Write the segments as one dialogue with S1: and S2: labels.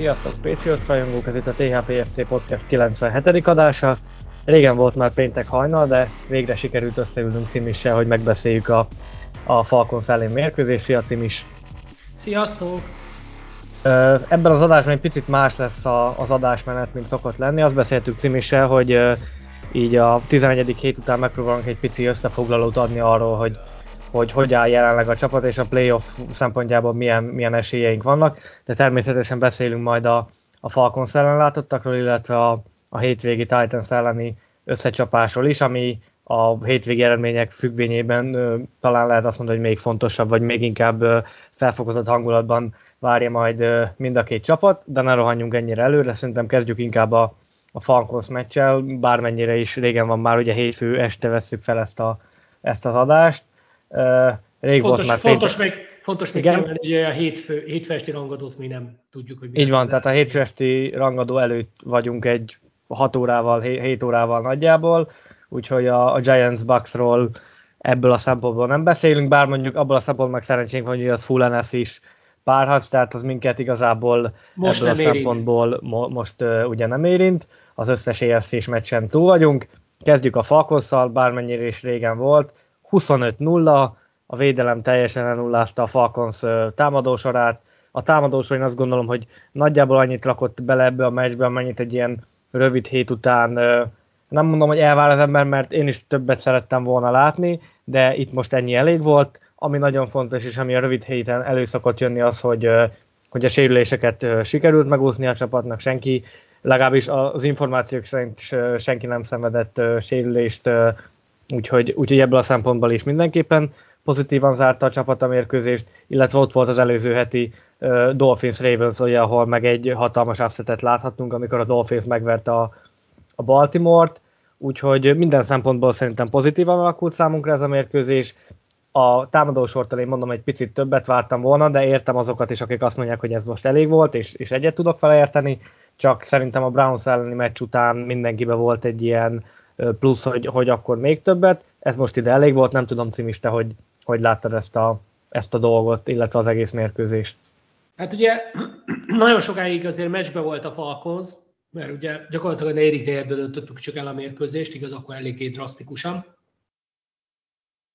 S1: Sziasztok Patriots rajongók, ez itt a THPFC Podcast 97. adása. Régen volt már péntek hajnal, de végre sikerült összeülnünk Cimissel, hogy megbeszéljük a, a Falcons ellen mérkőzés. Szia Cimis!
S2: Sziasztok!
S1: Ebben az adásban egy picit más lesz a, az adásmenet, mint szokott lenni. Azt beszéltük Cimissel, hogy így a 11. hét után megpróbálunk egy pici összefoglalót adni arról, hogy hogy hogy áll jelenleg a csapat, és a playoff szempontjából milyen, milyen esélyeink vannak, de természetesen beszélünk majd a, a Falcons ellen látottakról, illetve a, a hétvégi Titans elleni összecsapásról is, ami a hétvégi eredmények függvényében ö, talán lehet azt mondani, hogy még fontosabb, vagy még inkább ö, felfokozott hangulatban várja majd ö, mind a két csapat, de ne rohanjunk ennyire előre, szerintem kezdjük inkább a, a Falcons meccsel, bármennyire is régen van már, ugye hétfő este vesszük fel ezt, a, ezt az adást.
S2: Rég fontos, volt már fontos még, fontos még kiemelni, hogy a hétfő, hétfő esti rangadót mi nem tudjuk, hogy
S1: Így van, tehát a hétfő esti rangadó előtt vagyunk egy 6 órával, 7 órával nagyjából, úgyhogy a, a Giants Bucksról ebből a szempontból nem beszélünk, bár mondjuk abból a szempontból meg szerencsénk van, hogy az full NFC is párharc, tehát az minket igazából most ebből a érint. szempontból mo- most uh, ugye nem érint, az összes EFC-s meccsen túl vagyunk. Kezdjük a Falkosszal, bármennyire is régen volt, 25-0, a védelem teljesen elnullázta a Falcons támadósorát. A támadósor én azt gondolom, hogy nagyjából annyit rakott bele ebbe a meccsbe, amennyit egy ilyen rövid hét után nem mondom, hogy elvár az ember, mert én is többet szerettem volna látni, de itt most ennyi elég volt. Ami nagyon fontos, és ami a rövid héten elő szokott jönni az, hogy, hogy a sérüléseket sikerült megúszni a csapatnak, senki, legalábbis az információk szerint senki nem szenvedett sérülést Úgyhogy, úgyhogy ebből a szempontból is mindenképpen pozitívan zárta a csapat a mérkőzést, illetve ott volt az előző heti uh, Dolphins Ravens, ahol meg egy hatalmas offsetet láthattunk, amikor a Dolphins megverte a, a Baltimore-t, úgyhogy minden szempontból szerintem pozitívan alakult számunkra ez a mérkőzés. A támadósortól én mondom, egy picit többet vártam volna, de értem azokat is, akik azt mondják, hogy ez most elég volt, és, és egyet tudok vele érteni, csak szerintem a Browns elleni meccs után mindenkibe volt egy ilyen plusz, hogy, hogy akkor még többet. Ez most ide elég volt, nem tudom Cimiste, hogy, hogy láttad ezt a, ezt a dolgot, illetve az egész mérkőzést.
S2: Hát ugye nagyon sokáig azért meccsbe volt a Falcons, mert ugye gyakorlatilag a negyedik negyedből döntöttük csak el a mérkőzést, igaz, akkor eléggé drasztikusan.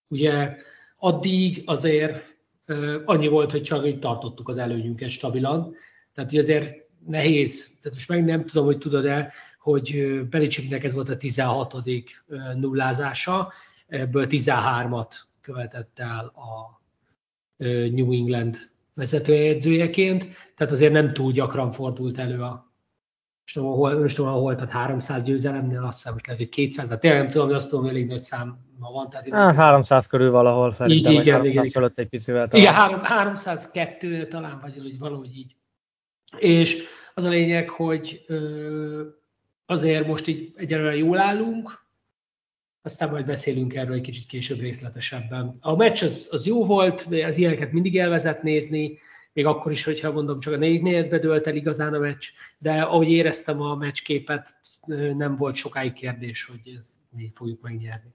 S2: Ugye addig azért annyi volt, hogy csak így tartottuk az előnyünket stabilan, tehát azért nehéz, tehát most meg nem tudom, hogy tudod-e, hogy Belicsiknek ez volt a 16. nullázása, ebből 13-at követett el a New England vezetőjegyzőjeként, tehát azért nem túl gyakran fordult elő a most tudom, hol, most tudom, hol, tehát 300 győzelemnél, azt hiszem, most lehet, hogy 200, de tényleg nem tudom, hogy azt tudom, elég nagy szám ma van. Tehát
S1: Á, 300 körül valahol szerintem,
S2: így, igen,
S1: 300 igen, fölött egy picivel
S2: talán. Igen, 302 talán, vagy valahogy így. És az a lényeg, hogy ö, azért most így egyelőre jól állunk, aztán majd beszélünk erről egy kicsit később részletesebben. A meccs az, az jó volt, az ilyeneket mindig elvezet nézni, még akkor is, hogyha mondom, csak a négy négyedbe dölt el igazán a meccs, de ahogy éreztem a meccsképet, nem volt sokáig kérdés, hogy ez mi fogjuk megnyerni.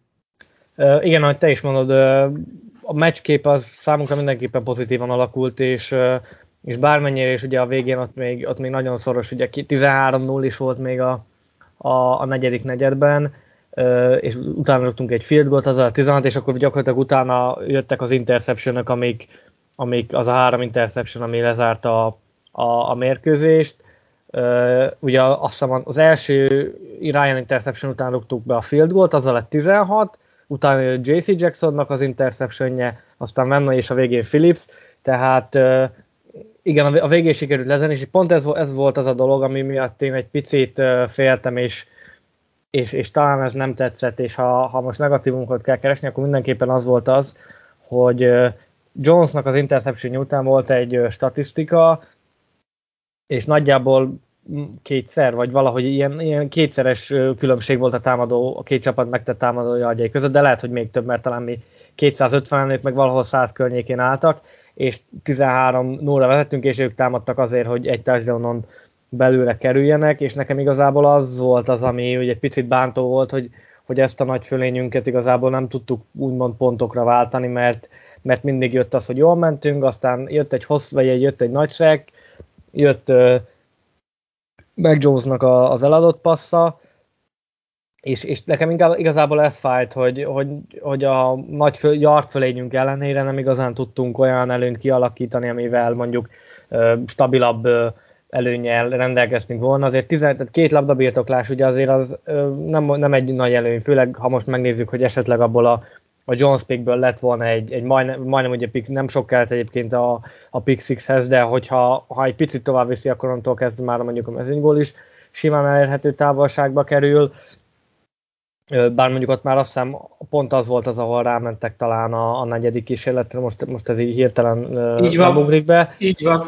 S1: Igen, ahogy te is mondod, a meccskép az számunkra mindenképpen pozitívan alakult, és, és bármennyire is ugye a végén ott még, ott még nagyon szoros, ugye 13-0 is volt még a, a, a negyedik negyedben, és utána rögtünk egy field goal, az a 16, és akkor gyakorlatilag utána jöttek az interceptionok, amik, amik az a három interception, ami lezárta a, a, a mérkőzést. ugye azt hiszem az első Ryan interception után rúgtuk be a field goal az lett 16, utána JC Jacksonnak az interceptionje, aztán Venna és a végén Phillips, tehát igen, a végén sikerült lezen, és pont ez, ez volt az a dolog, ami miatt én egy picit féltem, és, és, és talán ez nem tetszett, és ha, ha most negatívunkat kell keresni, akkor mindenképpen az volt az, hogy Jonesnak az interception után volt egy statisztika, és nagyjából kétszer, vagy valahogy ilyen, ilyen kétszeres különbség volt a támadó, a két csapat megtett támadó jargyai között, de lehet, hogy még több, mert talán mi 250 nők meg valahol 100 környékén álltak, és 13-0-ra vezettünk, és ők támadtak azért, hogy egy touchdownon belőle kerüljenek, és nekem igazából az volt az, ami ugye egy picit bántó volt, hogy, hogy ezt a nagy fölényünket igazából nem tudtuk úgymond pontokra váltani, mert, mert mindig jött az, hogy jól mentünk, aztán jött egy hossz, vagy egy, jött egy nagy sek, jött uh, Mac Jonesnak a, az eladott passza, és, és nekem inkább, igazából ez fájt, hogy, hogy, hogy a nagy föl, yard fölényünk ellenére nem igazán tudtunk olyan előnyt kialakítani, amivel mondjuk uh, stabilabb uh, előnyel rendelkeztünk volna. Azért tizen, tehát két labdabirtoklás ugye azért az nem, nem egy nagy előny, főleg ha most megnézzük, hogy esetleg abból a, a Jones pickből lett volna egy, egy majdnem, majdnem ugye pick, nem sok kellett egyébként a, a pick de hogyha ha egy picit tovább viszi, akkor onnantól kezdve már mondjuk a mezőnygól is simán elérhető távolságba kerül. Bár mondjuk ott már azt hiszem pont az volt az, ahol rámentek talán a, a negyedik kísérletre, most, most ez így hirtelen
S2: így van. nem ugrik
S1: be.
S2: Így van.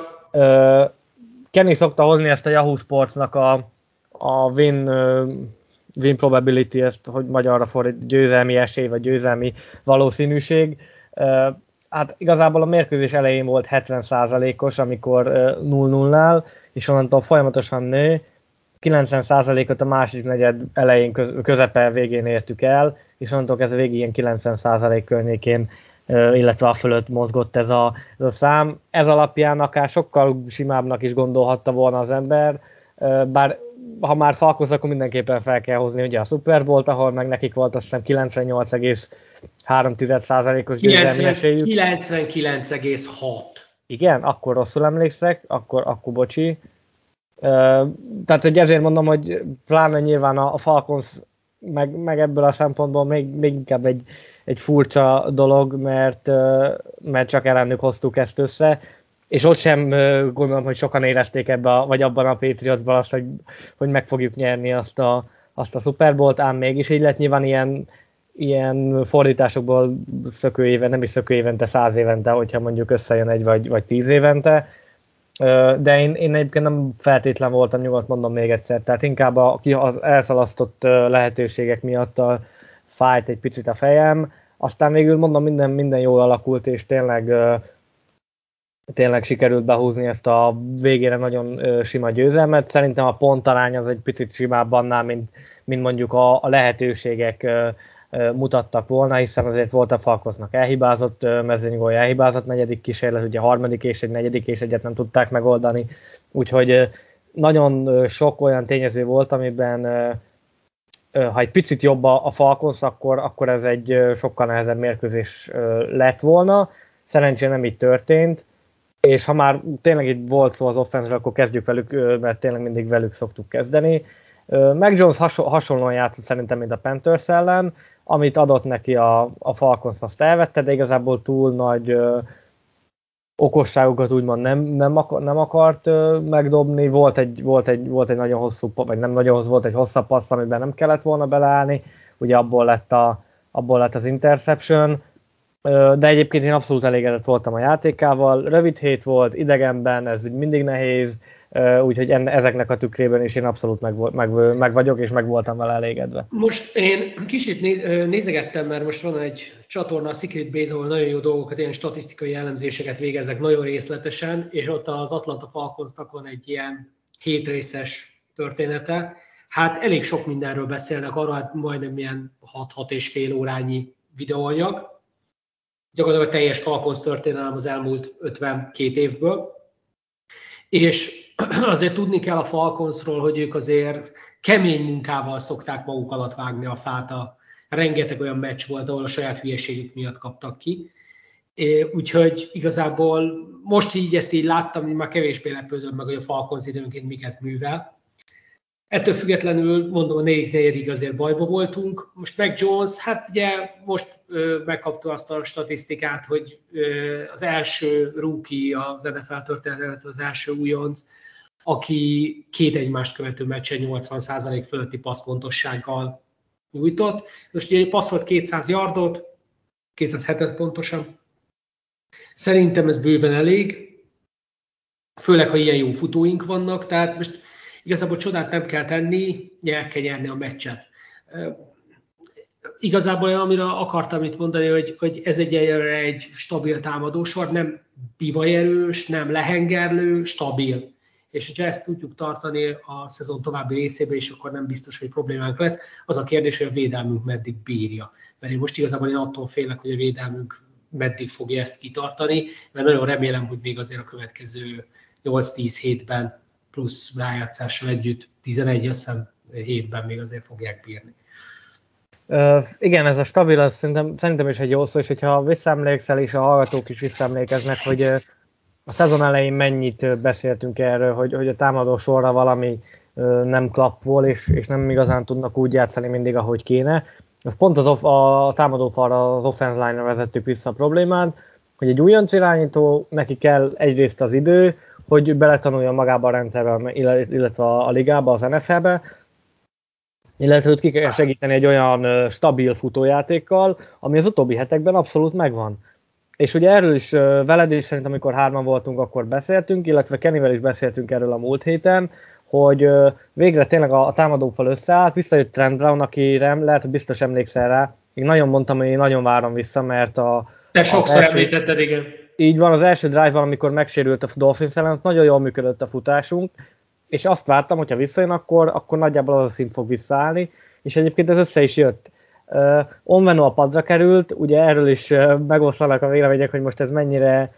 S1: Kenny szokta hozni ezt a Yahoo Sportsnak a, a win, win probability, ezt, hogy magyarra fordít, győzelmi esély, vagy győzelmi valószínűség. Hát igazából a mérkőzés elején volt 70%-os, amikor 0-0-nál, és onnantól folyamatosan nő, 90%-ot a második negyed elején, közepe végén értük el, és onnantól kezdve végig ilyen 90% környékén illetve a fölött mozgott ez a, ez a szám. Ez alapján akár sokkal simábbnak is gondolhatta volna az ember, bár ha már falkoz, akkor mindenképpen fel kell hozni ugye a Super Bowl-t, ahol meg nekik volt azt hiszem 98,3%-os győzelmi esélyük.
S2: 99,6.
S1: Igen, akkor rosszul emlékszek, akkor, akkor bocsi. Tehát, hogy ezért mondom, hogy pláne nyilván a Falcons meg, meg ebből a szempontból még, még inkább egy, egy furcsa dolog, mert, mert csak ellenük hoztuk ezt össze, és ott sem gondolom, hogy sokan érezték ebbe, a, vagy abban a Patriotsban azt, hogy, hogy meg fogjuk nyerni azt a, azt a Super Bowl-t, ám mégis így lett. Nyilván ilyen, ilyen fordításokból szökő éven, nem is szökő évente, száz évente, hogyha mondjuk összejön egy vagy, vagy tíz évente, de én, én egyébként nem feltétlen voltam nyugodt, mondom még egyszer, tehát inkább a, az elszalasztott lehetőségek miatt a, fájt egy picit a fejem, aztán végül mondom, minden, minden jól alakult, és tényleg tényleg sikerült behúzni ezt a végére nagyon sima győzelmet. Szerintem a pontarány az egy picit simább annál, mint, mint mondjuk a, a lehetőségek mutattak volna, hiszen azért volt a Falkoznak elhibázott mezőnygólja, elhibázott negyedik kísérlet, ugye harmadik és egy negyedik és egyet nem tudták megoldani, úgyhogy nagyon sok olyan tényező volt, amiben ha egy picit jobb a, Falcons, akkor, akkor ez egy sokkal nehezebb mérkőzés lett volna. Szerencsére nem így történt, és ha már tényleg itt volt szó az offense akkor kezdjük velük, mert tényleg mindig velük szoktuk kezdeni. Meg Jones hasonlóan játszott szerintem, mint a Panthers ellen, amit adott neki a, a Falcons, azt elvette, de igazából túl nagy okosságokat úgymond nem, nem, akar, nem akart ö, megdobni. Volt egy, volt, egy, volt egy nagyon hosszú, vagy nem nagyon hosszú, volt egy hosszabb passz, amiben nem kellett volna beleállni, ugye abból lett, a, abból lett az interception, ö, de egyébként én abszolút elégedett voltam a játékával. Rövid hét volt, idegenben, ez mindig nehéz, úgyhogy enne, ezeknek a tükrében is én abszolút meg, meg, meg vagyok, és meg voltam vele elégedve.
S2: Most én kicsit nézegettem, mert most van egy csatorna, a Secret Base, ahol nagyon jó dolgokat, ilyen statisztikai elemzéseket végeznek nagyon részletesen, és ott az Atlanta Falconsnak van egy ilyen hétrészes története. Hát elég sok mindenről beszélnek, arra hát majdnem ilyen 6-6 és fél órányi videóanyag. Gyakorlatilag a teljes Falcons történelem az elmúlt 52 évből. És azért tudni kell a Falconsról, hogy ők azért kemény munkával szokták maguk alatt vágni a fát. A, rengeteg olyan meccs volt, ahol a saját hülyeségük miatt kaptak ki. Úgyhogy igazából most így ezt így láttam, már kevésbé lepődöm meg, hogy a Falcons időnként miket művel. Ettől függetlenül, mondom, a negyedik negyedik azért bajba voltunk. Most meg Jones, hát ugye most ö, megkapta azt a statisztikát, hogy az első rookie az NFL történet, az első újonc, aki két egymást követő meccsen 80% fölötti passzpontossággal nyújtott. Most ugye passzolt 200 yardot, 207 pontosan. Szerintem ez bőven elég. főleg, ha ilyen jó futóink vannak, tehát most igazából csodát nem kell tenni, el kell nyerni a meccset. Igazából amire akartam itt mondani, hogy, hogy ez egy, egy stabil támadósor, nem bivajerős, nem lehengerlő, stabil. És hogyha ezt tudjuk tartani a szezon további részében, és akkor nem biztos, hogy problémánk lesz. Az a kérdés, hogy a védelmünk meddig bírja. Mert én most igazából én attól félek, hogy a védelmünk meddig fogja ezt kitartani, mert nagyon remélem, hogy még azért a következő 8-10 hétben plusz rájátszással együtt 11, azt hiszem hétben még azért fogják bírni.
S1: Uh, igen, ez a stabil, az szerintem, szerintem is egy jó szó, és hogyha visszaemlékszel, és a hallgatók is visszaemlékeznek, hogy a szezon elején mennyit beszéltünk erről, hogy, hogy a támadó sorra valami nem klappol, és, és nem igazán tudnak úgy játszani mindig, ahogy kéne. Ez pont az off, a támadó falra, az offense line-ra vezettük vissza a problémát, hogy egy újonc irányító, neki kell egyrészt az idő, hogy beletanuljon magába a rendszerbe, illetve a, a ligába, az NFL-be, illetve őt ki kell segíteni egy olyan stabil futójátékkal, ami az utóbbi hetekben abszolút megvan. És ugye erről is veled is szerintem, amikor hárman voltunk, akkor beszéltünk, illetve Kennyvel is beszéltünk erről a múlt héten, hogy végre tényleg a, a támadófal összeállt, visszajött Trent Brown, akire lehet, hogy biztos emlékszel rá. Én nagyon mondtam, hogy én nagyon várom vissza, mert a...
S2: Te sokszor első, említetted, igen.
S1: Így van, az első drive-val, amikor megsérült a Dolphins ellen, nagyon jól működött a futásunk, és azt vártam, hogyha visszajön, akkor, akkor nagyjából az a szint fog visszaállni, és egyébként ez össze is jött. Onveno a padra került, ugye erről is megoszlanak a vélemények, hogy most ez mennyire,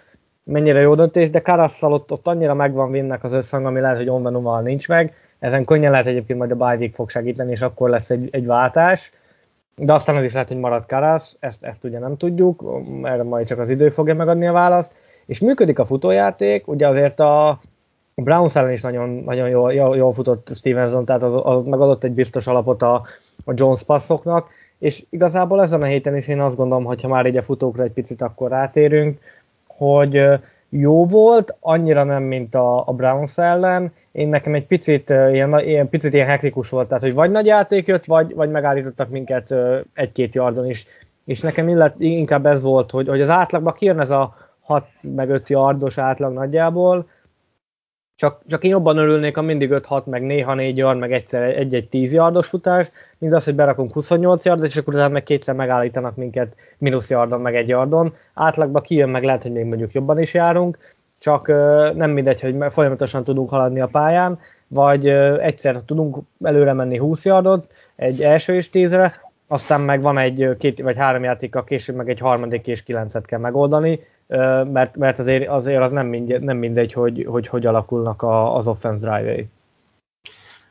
S1: mennyire jó döntés, de Karasszal ott, ott annyira megvan vinnek az összhang, ami lehet, hogy Onvenoval nincs meg. Ezen könnyen lehet egyébként majd a Bajvik fog segíteni, és akkor lesz egy, egy váltás. De aztán az is lehet, hogy marad Karasz, ezt, ezt ugye nem tudjuk, erre majd csak az idő fogja megadni a választ. És működik a futójáték, ugye azért a, Browns ellen is nagyon, nagyon jól, jól, jól futott Stevenson, tehát az, az megadott egy biztos alapot a, a Jones passzoknak, és igazából ezen a héten is én azt gondolom, hogy ha már így a futókra egy picit akkor rátérünk, hogy jó volt, annyira nem, mint a, a Browns ellen. Én nekem egy picit ilyen, ilyen, picit ilyen hektikus volt, tehát hogy vagy nagy játék jött, vagy, vagy megállítottak minket egy-két yardon is. És nekem illet, inkább ez volt, hogy, hogy az átlagban kijön ez a 6 meg 5 yardos átlag nagyjából, csak, csak én jobban örülnék, ha mindig 5-6, meg néha 4 yard, meg egyszer egy-egy 10 yardos futás, mint az, hogy berakunk 28 yardot, és akkor utána meg kétszer megállítanak minket mínusz yardon, meg egy yardon. Átlagban kijön, meg lehet, hogy még mondjuk jobban is járunk, csak nem mindegy, hogy folyamatosan tudunk haladni a pályán, vagy egyszer tudunk előre menni 20 yardot, egy első és tízre, aztán meg van egy két vagy három játéka később, meg egy harmadik és kilencet kell megoldani, mert, mert azért, azért az nem mindegy, nem mindegy hogy, hogy hogy alakulnak a, az offense drive-ei.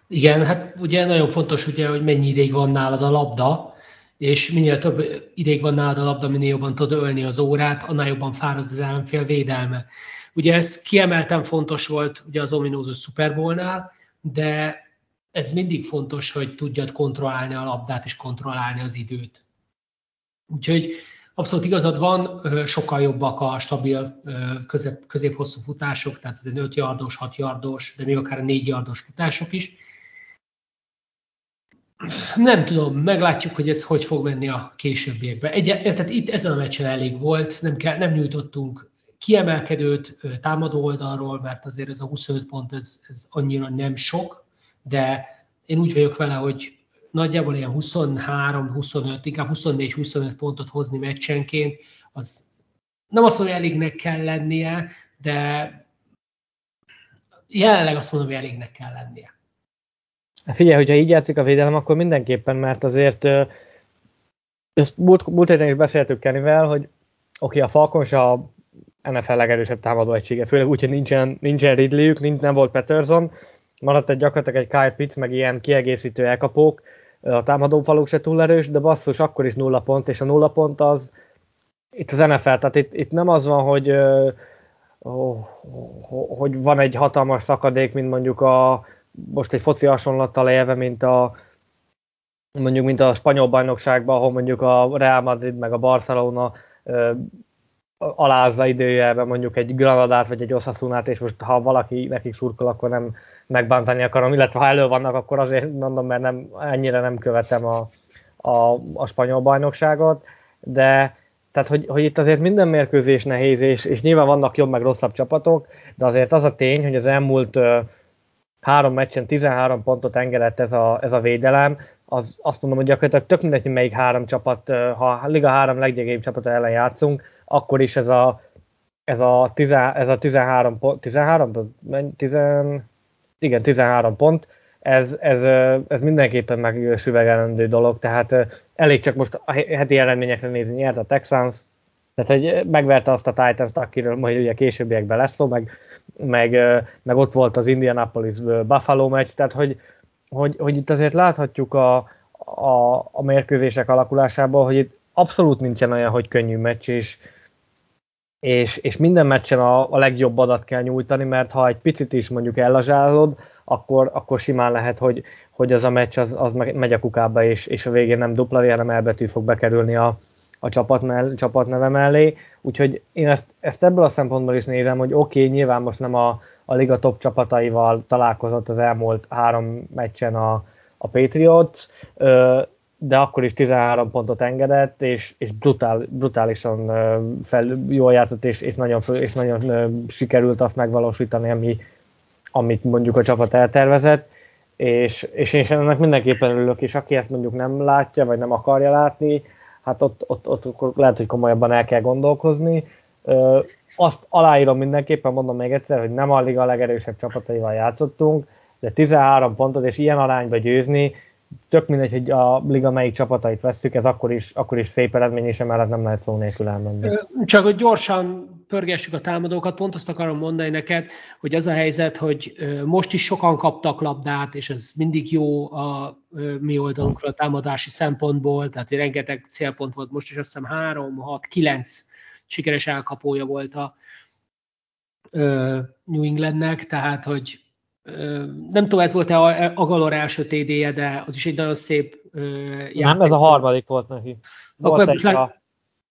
S2: Igen, hát ugye nagyon fontos, ugye, hogy mennyi ideig van nálad a labda, és minél több ideig van nálad a labda, minél jobban tudod ölni az órát, annál jobban fárad az ellenfél védelme. Ugye ez kiemelten fontos volt ugye az ominózus Super Bowl-nál, de ez mindig fontos, hogy tudjad kontrollálni a labdát és kontrollálni az időt. Úgyhogy Abszolút igazad van, sokkal jobbak a stabil közép, közép-hosszú futások, tehát ez egy 5 yardos, 6 yardos, de még akár 4 yardos futások is. Nem tudom, meglátjuk, hogy ez hogy fog menni a későbbiekben. Egy, tehát itt ezen a meccsen elég volt, nem, kell, nem nyújtottunk kiemelkedőt támadó oldalról, mert azért ez a 25 pont, ez, ez annyira nem sok, de én úgy vagyok vele, hogy nagyjából ilyen 23-25, inkább 24-25 pontot hozni meccsenként, az nem azt mondom, hogy elégnek kell lennie, de jelenleg azt mondom, hogy elégnek kell lennie.
S1: Figyelj, hogyha így játszik a védelem, akkor mindenképpen, mert azért ezt múlt, múlt héten is beszéltük Kennyvel, hogy oké, okay, a Falcons a NFL legerősebb támadó egysége, főleg úgy, hogy nincsen, nincsen Ridleyük, nincs, nem volt Peterson, maradt egy gyakorlatilag egy Kyle Pitts, meg ilyen kiegészítő elkapók, a támadófaluk se túl erős, de basszus, akkor is nulla pont, és a nulla pont az itt az NFL, tehát itt, itt nem az van, hogy, hogy van egy hatalmas szakadék, mint mondjuk a most egy foci hasonlattal élve, mint a mondjuk mint a spanyol bajnokságban, ahol mondjuk a Real Madrid meg a Barcelona alázza időjelben mondjuk egy Granadát vagy egy Osasunát, és most ha valaki nekik szurkol, akkor nem megbántani akarom, illetve ha elő vannak, akkor azért mondom, mert nem, ennyire nem követem a, a, a spanyol bajnokságot, de tehát hogy, hogy itt azért minden mérkőzés nehéz, és, és nyilván vannak jobb meg rosszabb csapatok, de azért az a tény, hogy az elmúlt uh, három meccsen 13 pontot engedett ez a, ez a védelem, az, azt mondom, hogy gyakorlatilag tök mindegy, melyik három csapat, ha a Liga három leggyengébb csapata ellen játszunk, akkor is ez a, ez a, tizen, ez a 13 pont, 13 pont, 10, igen, 13 pont, ez, ez, ez mindenképpen megsüvegelendő dolog, tehát elég csak most a heti eredményekre nézni, nyert a Texans, tehát hogy megverte azt a Titans-t, akiről majd ugye későbbiekben lesz szó, meg, meg, meg ott volt az Indianapolis Buffalo meccs, tehát hogy, hogy, hogy itt azért láthatjuk a, a, a mérkőzések alakulásából, hogy itt abszolút nincsen olyan, hogy könnyű meccs, és, és, és minden meccsen a, a legjobb adat kell nyújtani, mert ha egy picit is mondjuk ellazsálod, akkor, akkor simán lehet, hogy, hogy az a meccs az, az megy a kukába, és, és a végén nem dupla V, hanem elbetű fog bekerülni a, a csapat, mell, csapat neve mellé. Úgyhogy én ezt, ezt ebből a szempontból is nézem, hogy oké, okay, nyilván most nem a, a liga top csapataival találkozott az elmúlt három meccsen a, a Patriots, de akkor is 13 pontot engedett, és, és brutál, brutálisan fel, jól játszott, és, és, nagyon, és nagyon sikerült azt megvalósítani, ami, amit mondjuk a csapat eltervezett, és, és én ennek mindenképpen örülök, és aki ezt mondjuk nem látja, vagy nem akarja látni, hát ott, ott, ott akkor lehet, hogy komolyabban el kell gondolkozni. Azt aláírom mindenképpen, mondom még egyszer, hogy nem a liga legerősebb csapataival játszottunk, de 13 pontot és ilyen arányba győzni, tök mindegy, hogy a liga melyik csapatait vesszük, ez akkor is, akkor is szép eredmény, és emellett nem lehet szó nélkül elmenni.
S2: Csak hogy gyorsan pörgessük a támadókat, pont azt akarom mondani neked, hogy az a helyzet, hogy most is sokan kaptak labdát, és ez mindig jó a mi oldalunkra a támadási szempontból, tehát hogy rengeteg célpont volt, most is azt hiszem 3, 6, 9 sikeres elkapója volt a New Englandnek, tehát hogy nem tudom, ez volt-e a, a Galor első TD-je, de az is egy nagyon szép
S1: játék. Nem, ez a harmadik volt neki. Volt Akkor egy, a,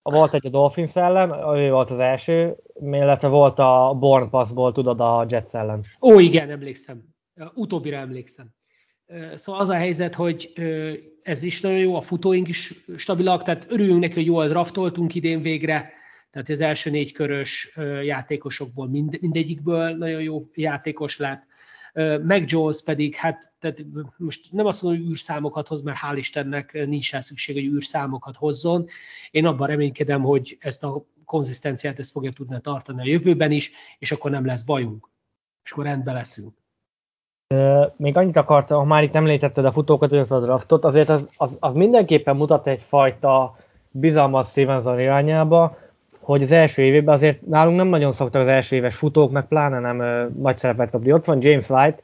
S1: volt egy a Dolphins ellen, ő volt az első, illetve volt a Born Passból, tudod, a Jets ellen.
S2: Ó, igen, emlékszem. Utóbbira emlékszem. Szóval az a helyzet, hogy ez is nagyon jó, a futóink is stabilak, tehát örüljünk neki, hogy jól draftoltunk idén végre, tehát az első négy körös játékosokból mind, mindegyikből nagyon jó játékos lett. Meg Jones pedig, hát tehát most nem azt mondom, hogy űrszámokat hoz, mert hál' Istennek nincs rá szükség, hogy űrszámokat hozzon. Én abban reménykedem, hogy ezt a konzisztenciát ezt fogja tudni tartani a jövőben is, és akkor nem lesz bajunk. És akkor rendben leszünk.
S1: Még annyit akartam, ha már itt említetted a futókat, illetve a draftot, azért az, az, az mindenképpen mutat egyfajta bizalmat Stevenson irányába, hogy az első évében azért nálunk nem nagyon szoktak az első éves futóknak, pláne nem uh, nagy szerepet kapni. Ott van James Light,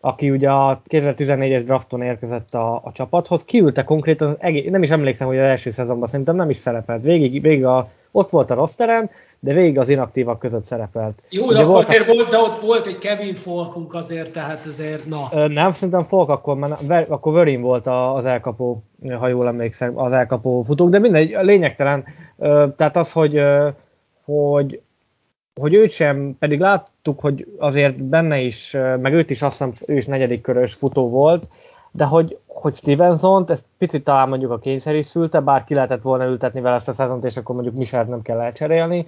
S1: aki ugye a 2014-es drafton érkezett a, a csapathoz, kiülte konkrétan, egész, nem is emlékszem, hogy az első szezonban szerintem nem is szerepelt. Végig, végig a, ott volt a rosteren, de végig az inaktívak között szerepelt.
S2: Jó, de volt azért a... volt, de ott volt egy Kevin Folkunk azért, tehát azért, na.
S1: Ö, nem, szerintem Folk akkor, mert, akkor Vörin volt az elkapó, ha jól emlékszem, az elkapó futók, de mindegy, lényegtelen. Ö, tehát az, hogy, hogy, hogy őt sem, pedig láttuk, hogy azért benne is, meg őt is azt hiszem, ő is negyedik körös futó volt, de hogy, hogy stevenson ezt picit talán mondjuk a kényszer is szülte, bár ki lehetett volna ültetni vele ezt a szezont, és akkor mondjuk Michelt nem kell elcserélni,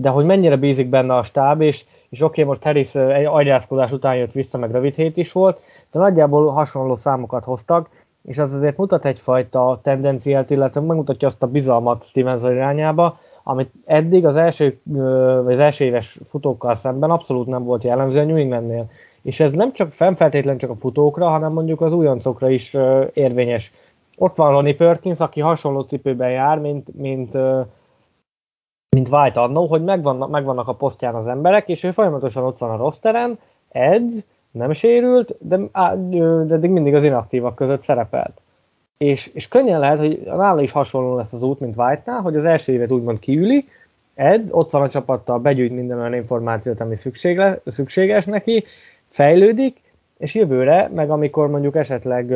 S1: de hogy mennyire bízik benne a stáb, és, és oké, okay, most Harris egy agyászkodás után jött vissza, meg rövid hét is volt, de nagyjából hasonló számokat hoztak, és az azért mutat egyfajta tendenciát, illetve megmutatja azt a bizalmat Stevenson irányába, amit eddig az első, vagy az első éves futókkal szemben abszolút nem volt jellemző a New Englandnél. És ez nem csak fennfeltétlen csak a futókra, hanem mondjuk az újoncokra is érvényes. Ott van Ronnie Perkins, aki hasonló cipőben jár, mint, mint, mint White annó, hogy megvannak, megvannak a posztján az emberek, és ő folyamatosan ott van a rosteren, edz, nem sérült, de, de eddig mindig az inaktívak között szerepelt. És, és könnyen lehet, hogy nála is hasonló lesz az út, mint White-nál, hogy az első évet úgymond kiüli, edz, ott van a csapattal, begyűjt minden olyan információt, ami szükség szükséges neki, fejlődik, és jövőre, meg amikor mondjuk esetleg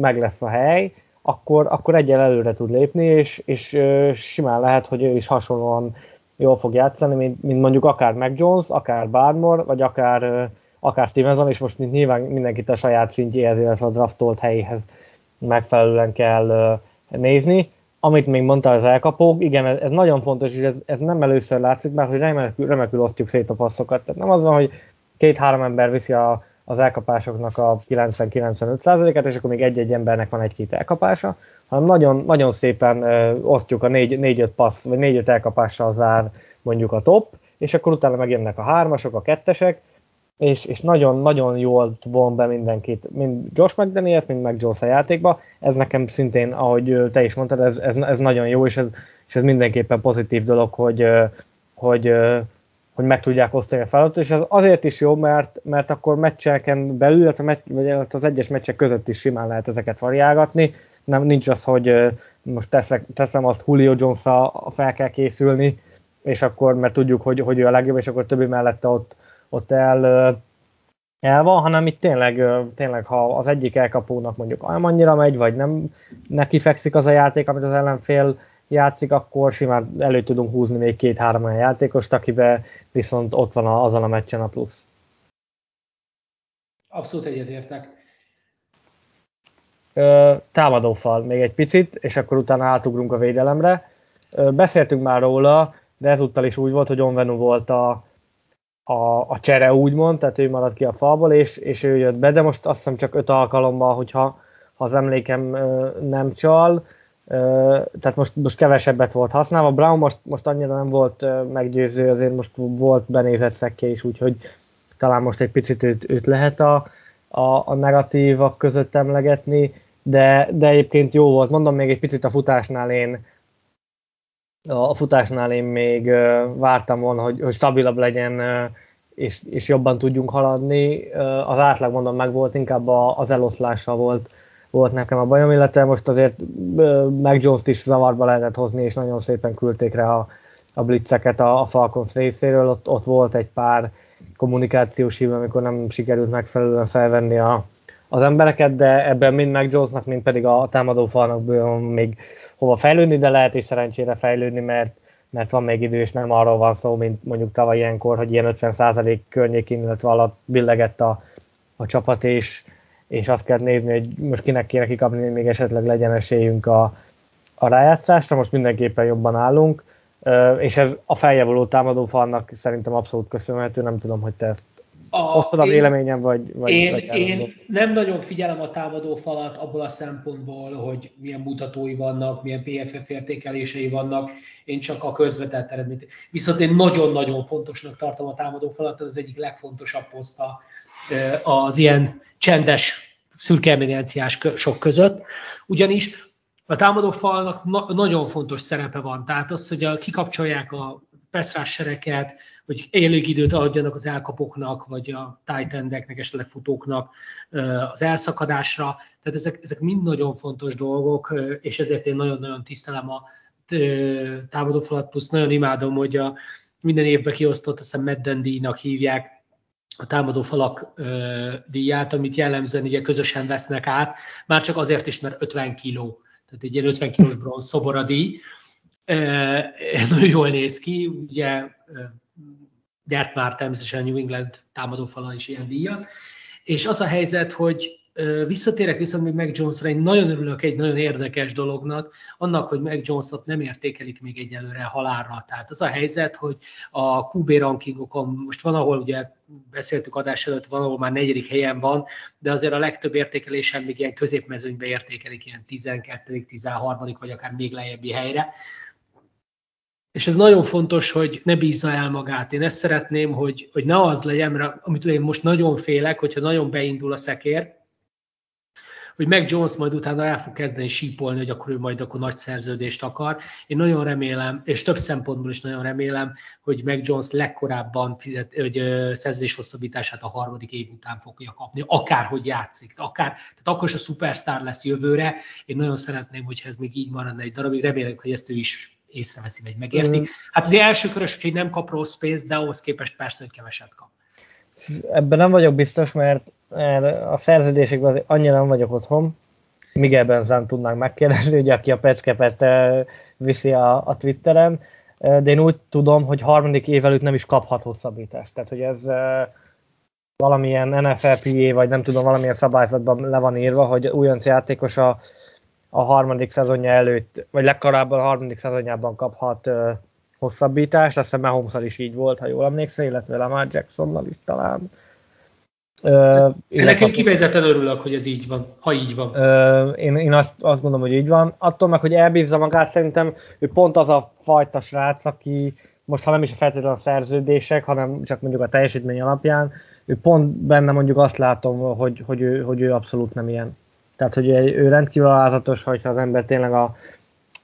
S1: meg lesz a hely, akkor, akkor egyen előre tud lépni, és, és simán lehet, hogy ő is hasonlóan jól fog játszani, mint, mint mondjuk akár Mac Jones, akár Barmore, vagy akár, akár Stevenson, és most nyilván mindenkit a saját szintjéhez, illetve a draftolt helyéhez megfelelően kell nézni. amit még mondtál az elkapók, igen, ez, ez nagyon fontos, és ez, ez nem először látszik, mert hogy remekül, remekül osztjuk szét a passzokat. Tehát nem az van, hogy két-három ember viszi a, az elkapásoknak a 90-95%-át, és akkor még egy-egy embernek van egy-két elkapása, hanem nagyon, nagyon szépen ö, osztjuk a 4-5 passz, vagy 4-5 elkapással zár mondjuk a top, és akkor utána megjönnek a hármasok, a kettesek, és, és nagyon-nagyon jól von be mindenkit, mind Josh McDaniels, mind meg Jones a játékba. Ez nekem szintén, ahogy te is mondtad, ez, ez, ez nagyon jó, és ez, és ez mindenképpen pozitív dolog, hogy, hogy, hogy meg tudják osztani a feladatot, és ez azért is jó, mert, mert akkor meccseken belül, illetve meccs, az egyes meccsek között is simán lehet ezeket variálgatni. Nem, nincs az, hogy most teszek, teszem azt Julio Jones-ra fel kell készülni, és akkor, mert tudjuk, hogy, hogy ő a legjobb, és akkor többi mellette ott, ott el, el van, hanem itt tényleg, tényleg, ha az egyik elkapónak mondjuk annyira megy, vagy nem neki fekszik az a játék, amit az ellenfél játszik, akkor simán elő tudunk húzni még két-három olyan játékost, akibe viszont ott van azon a meccsen a plusz.
S2: Abszolút egyetértek.
S1: Támadófal még egy picit, és akkor utána átugrunk a védelemre. Beszéltünk már róla, de ezúttal is úgy volt, hogy Onvenu volt a, a, a csere úgymond, tehát ő maradt ki a falból, és, és ő jött be, de most azt hiszem csak öt alkalommal, hogyha ha az emlékem nem csal, tehát most, most kevesebbet volt használva. Brown most, most annyira nem volt meggyőző, azért most volt benézett szekke is, úgyhogy talán most egy picit őt, őt lehet a, a, a negatívak között emlegetni, de, de egyébként jó volt. Mondom még egy picit a futásnál én a futásnál én még vártam volna, hogy, hogy stabilabb legyen, és, és jobban tudjunk haladni. Az átlag mondom meg volt, inkább az eloszlással volt, volt nekem a bajom, illetve most azért meg Jones-t is zavarba lehetett hozni, és nagyon szépen küldték rá a, a blitzeket a, a Falcons részéről. Ott, ott volt egy pár kommunikációs hív, amikor nem sikerült megfelelően felvenni a, az embereket, de ebben mind meg Jonesnak, mind pedig a támadó falnak még hova fejlődni, de lehet is szerencsére fejlődni, mert, mert van még idő, és nem arról van szó, mint mondjuk tavaly ilyenkor, hogy ilyen 50% környékén, illetve alatt billegett a, a csapat, és, és azt kell nézni, hogy most kinek kéne kikapni, még esetleg legyen esélyünk a, a rájátszásra, most mindenképpen jobban állunk, és ez a feljavuló támadófalnak szerintem abszolút köszönhető, nem tudom, hogy te ezt a, Osztod a véleményem, vagy, vagy
S2: én, vagy én nem nagyon figyelem a támadó falat abból a szempontból, hogy milyen mutatói vannak, milyen PFF értékelései vannak, én csak a közvetett eredményt. Viszont én nagyon-nagyon fontosnak tartom a támadó falat, az egyik legfontosabb poszta az ilyen csendes szürke eminenciás sok között, ugyanis a támadó falnak na- nagyon fontos szerepe van. Tehát az, hogy a, kikapcsolják a sereket, hogy élő időt adjanak az elkapoknak, vagy a tight esetleg futóknak az elszakadásra. Tehát ezek, ezek mind nagyon fontos dolgok, és ezért én nagyon-nagyon tisztelem a támadófalat, plusz nagyon imádom, hogy a minden évben kiosztott, azt hiszem Medden díjnak hívják, a támadó falak ö, díját, amit jellemzően ugye közösen vesznek át, már csak azért is, mert 50 kiló, tehát egy ilyen 50 kilós bronz szoboradíj, nagyon jól néz ki, ugye gyert már természetesen New England támadófala is ilyen díjat, és az a helyzet, hogy visszatérek viszont még Meg Jonesra, én nagyon örülök egy nagyon érdekes dolognak, annak, hogy Meg Jonesot nem értékelik még egyelőre halálra. Tehát az a helyzet, hogy a QB rankingokon most van, ahol ugye beszéltük adás előtt, van, ahol már negyedik helyen van, de azért a legtöbb értékelésen még ilyen középmezőnybe értékelik, ilyen 12., 13. vagy akár még lejjebbi helyre. És ez nagyon fontos, hogy ne bízza el magát. Én ezt szeretném, hogy, hogy ne az legyen, amit én most nagyon félek, hogyha nagyon beindul a szekér, hogy meg Jones majd utána el fog kezdeni sípolni, hogy akkor ő majd akkor nagy szerződést akar. Én nagyon remélem, és több szempontból is nagyon remélem, hogy meg Jones legkorábban fizet, hogy szerződés hosszabbítását a harmadik év után fogja kapni, akárhogy játszik, akár, tehát akkor is a szupersztár lesz jövőre. Én nagyon szeretném, hogyha ez még így maradna egy darabig, remélem, hogy ezt ő is észreveszi, vagy megérti. Hát az első körös, hogy nem kap rossz pénzt, de ahhoz képest persze, hogy keveset kap.
S1: Ebben nem vagyok biztos, mert a szerződésekben azért annyira nem vagyok otthon. Miguel Benzán tudnánk megkérdezni, ugye, aki a peckepet viszi a, a Twitteren, de én úgy tudom, hogy harmadik év előtt nem is kaphat hosszabbítást. Tehát, hogy ez valamilyen NFLPA, vagy nem tudom, valamilyen szabályzatban le van írva, hogy újonc játékos a a harmadik szezonja előtt, vagy legkorábban a harmadik szezonjában kaphat uh, hosszabbítást, azt hiszem mahomes is így volt, ha jól emlékszem, illetve Lamar Jacksonnal is talán.
S2: Uh, Ennek én kifejezetten örülök, hogy ez így van, ha így van.
S1: Én, én azt, azt gondolom, hogy így van. Attól meg, hogy elbízza magát, szerintem ő pont az a fajta srác, aki most ha nem is a feltétlenül a szerződések, hanem csak mondjuk a teljesítmény alapján, ő pont benne mondjuk azt látom, hogy, hogy, ő, hogy ő abszolút nem ilyen. Tehát, hogy ő rendkívül alázatos, hogyha az ember tényleg a,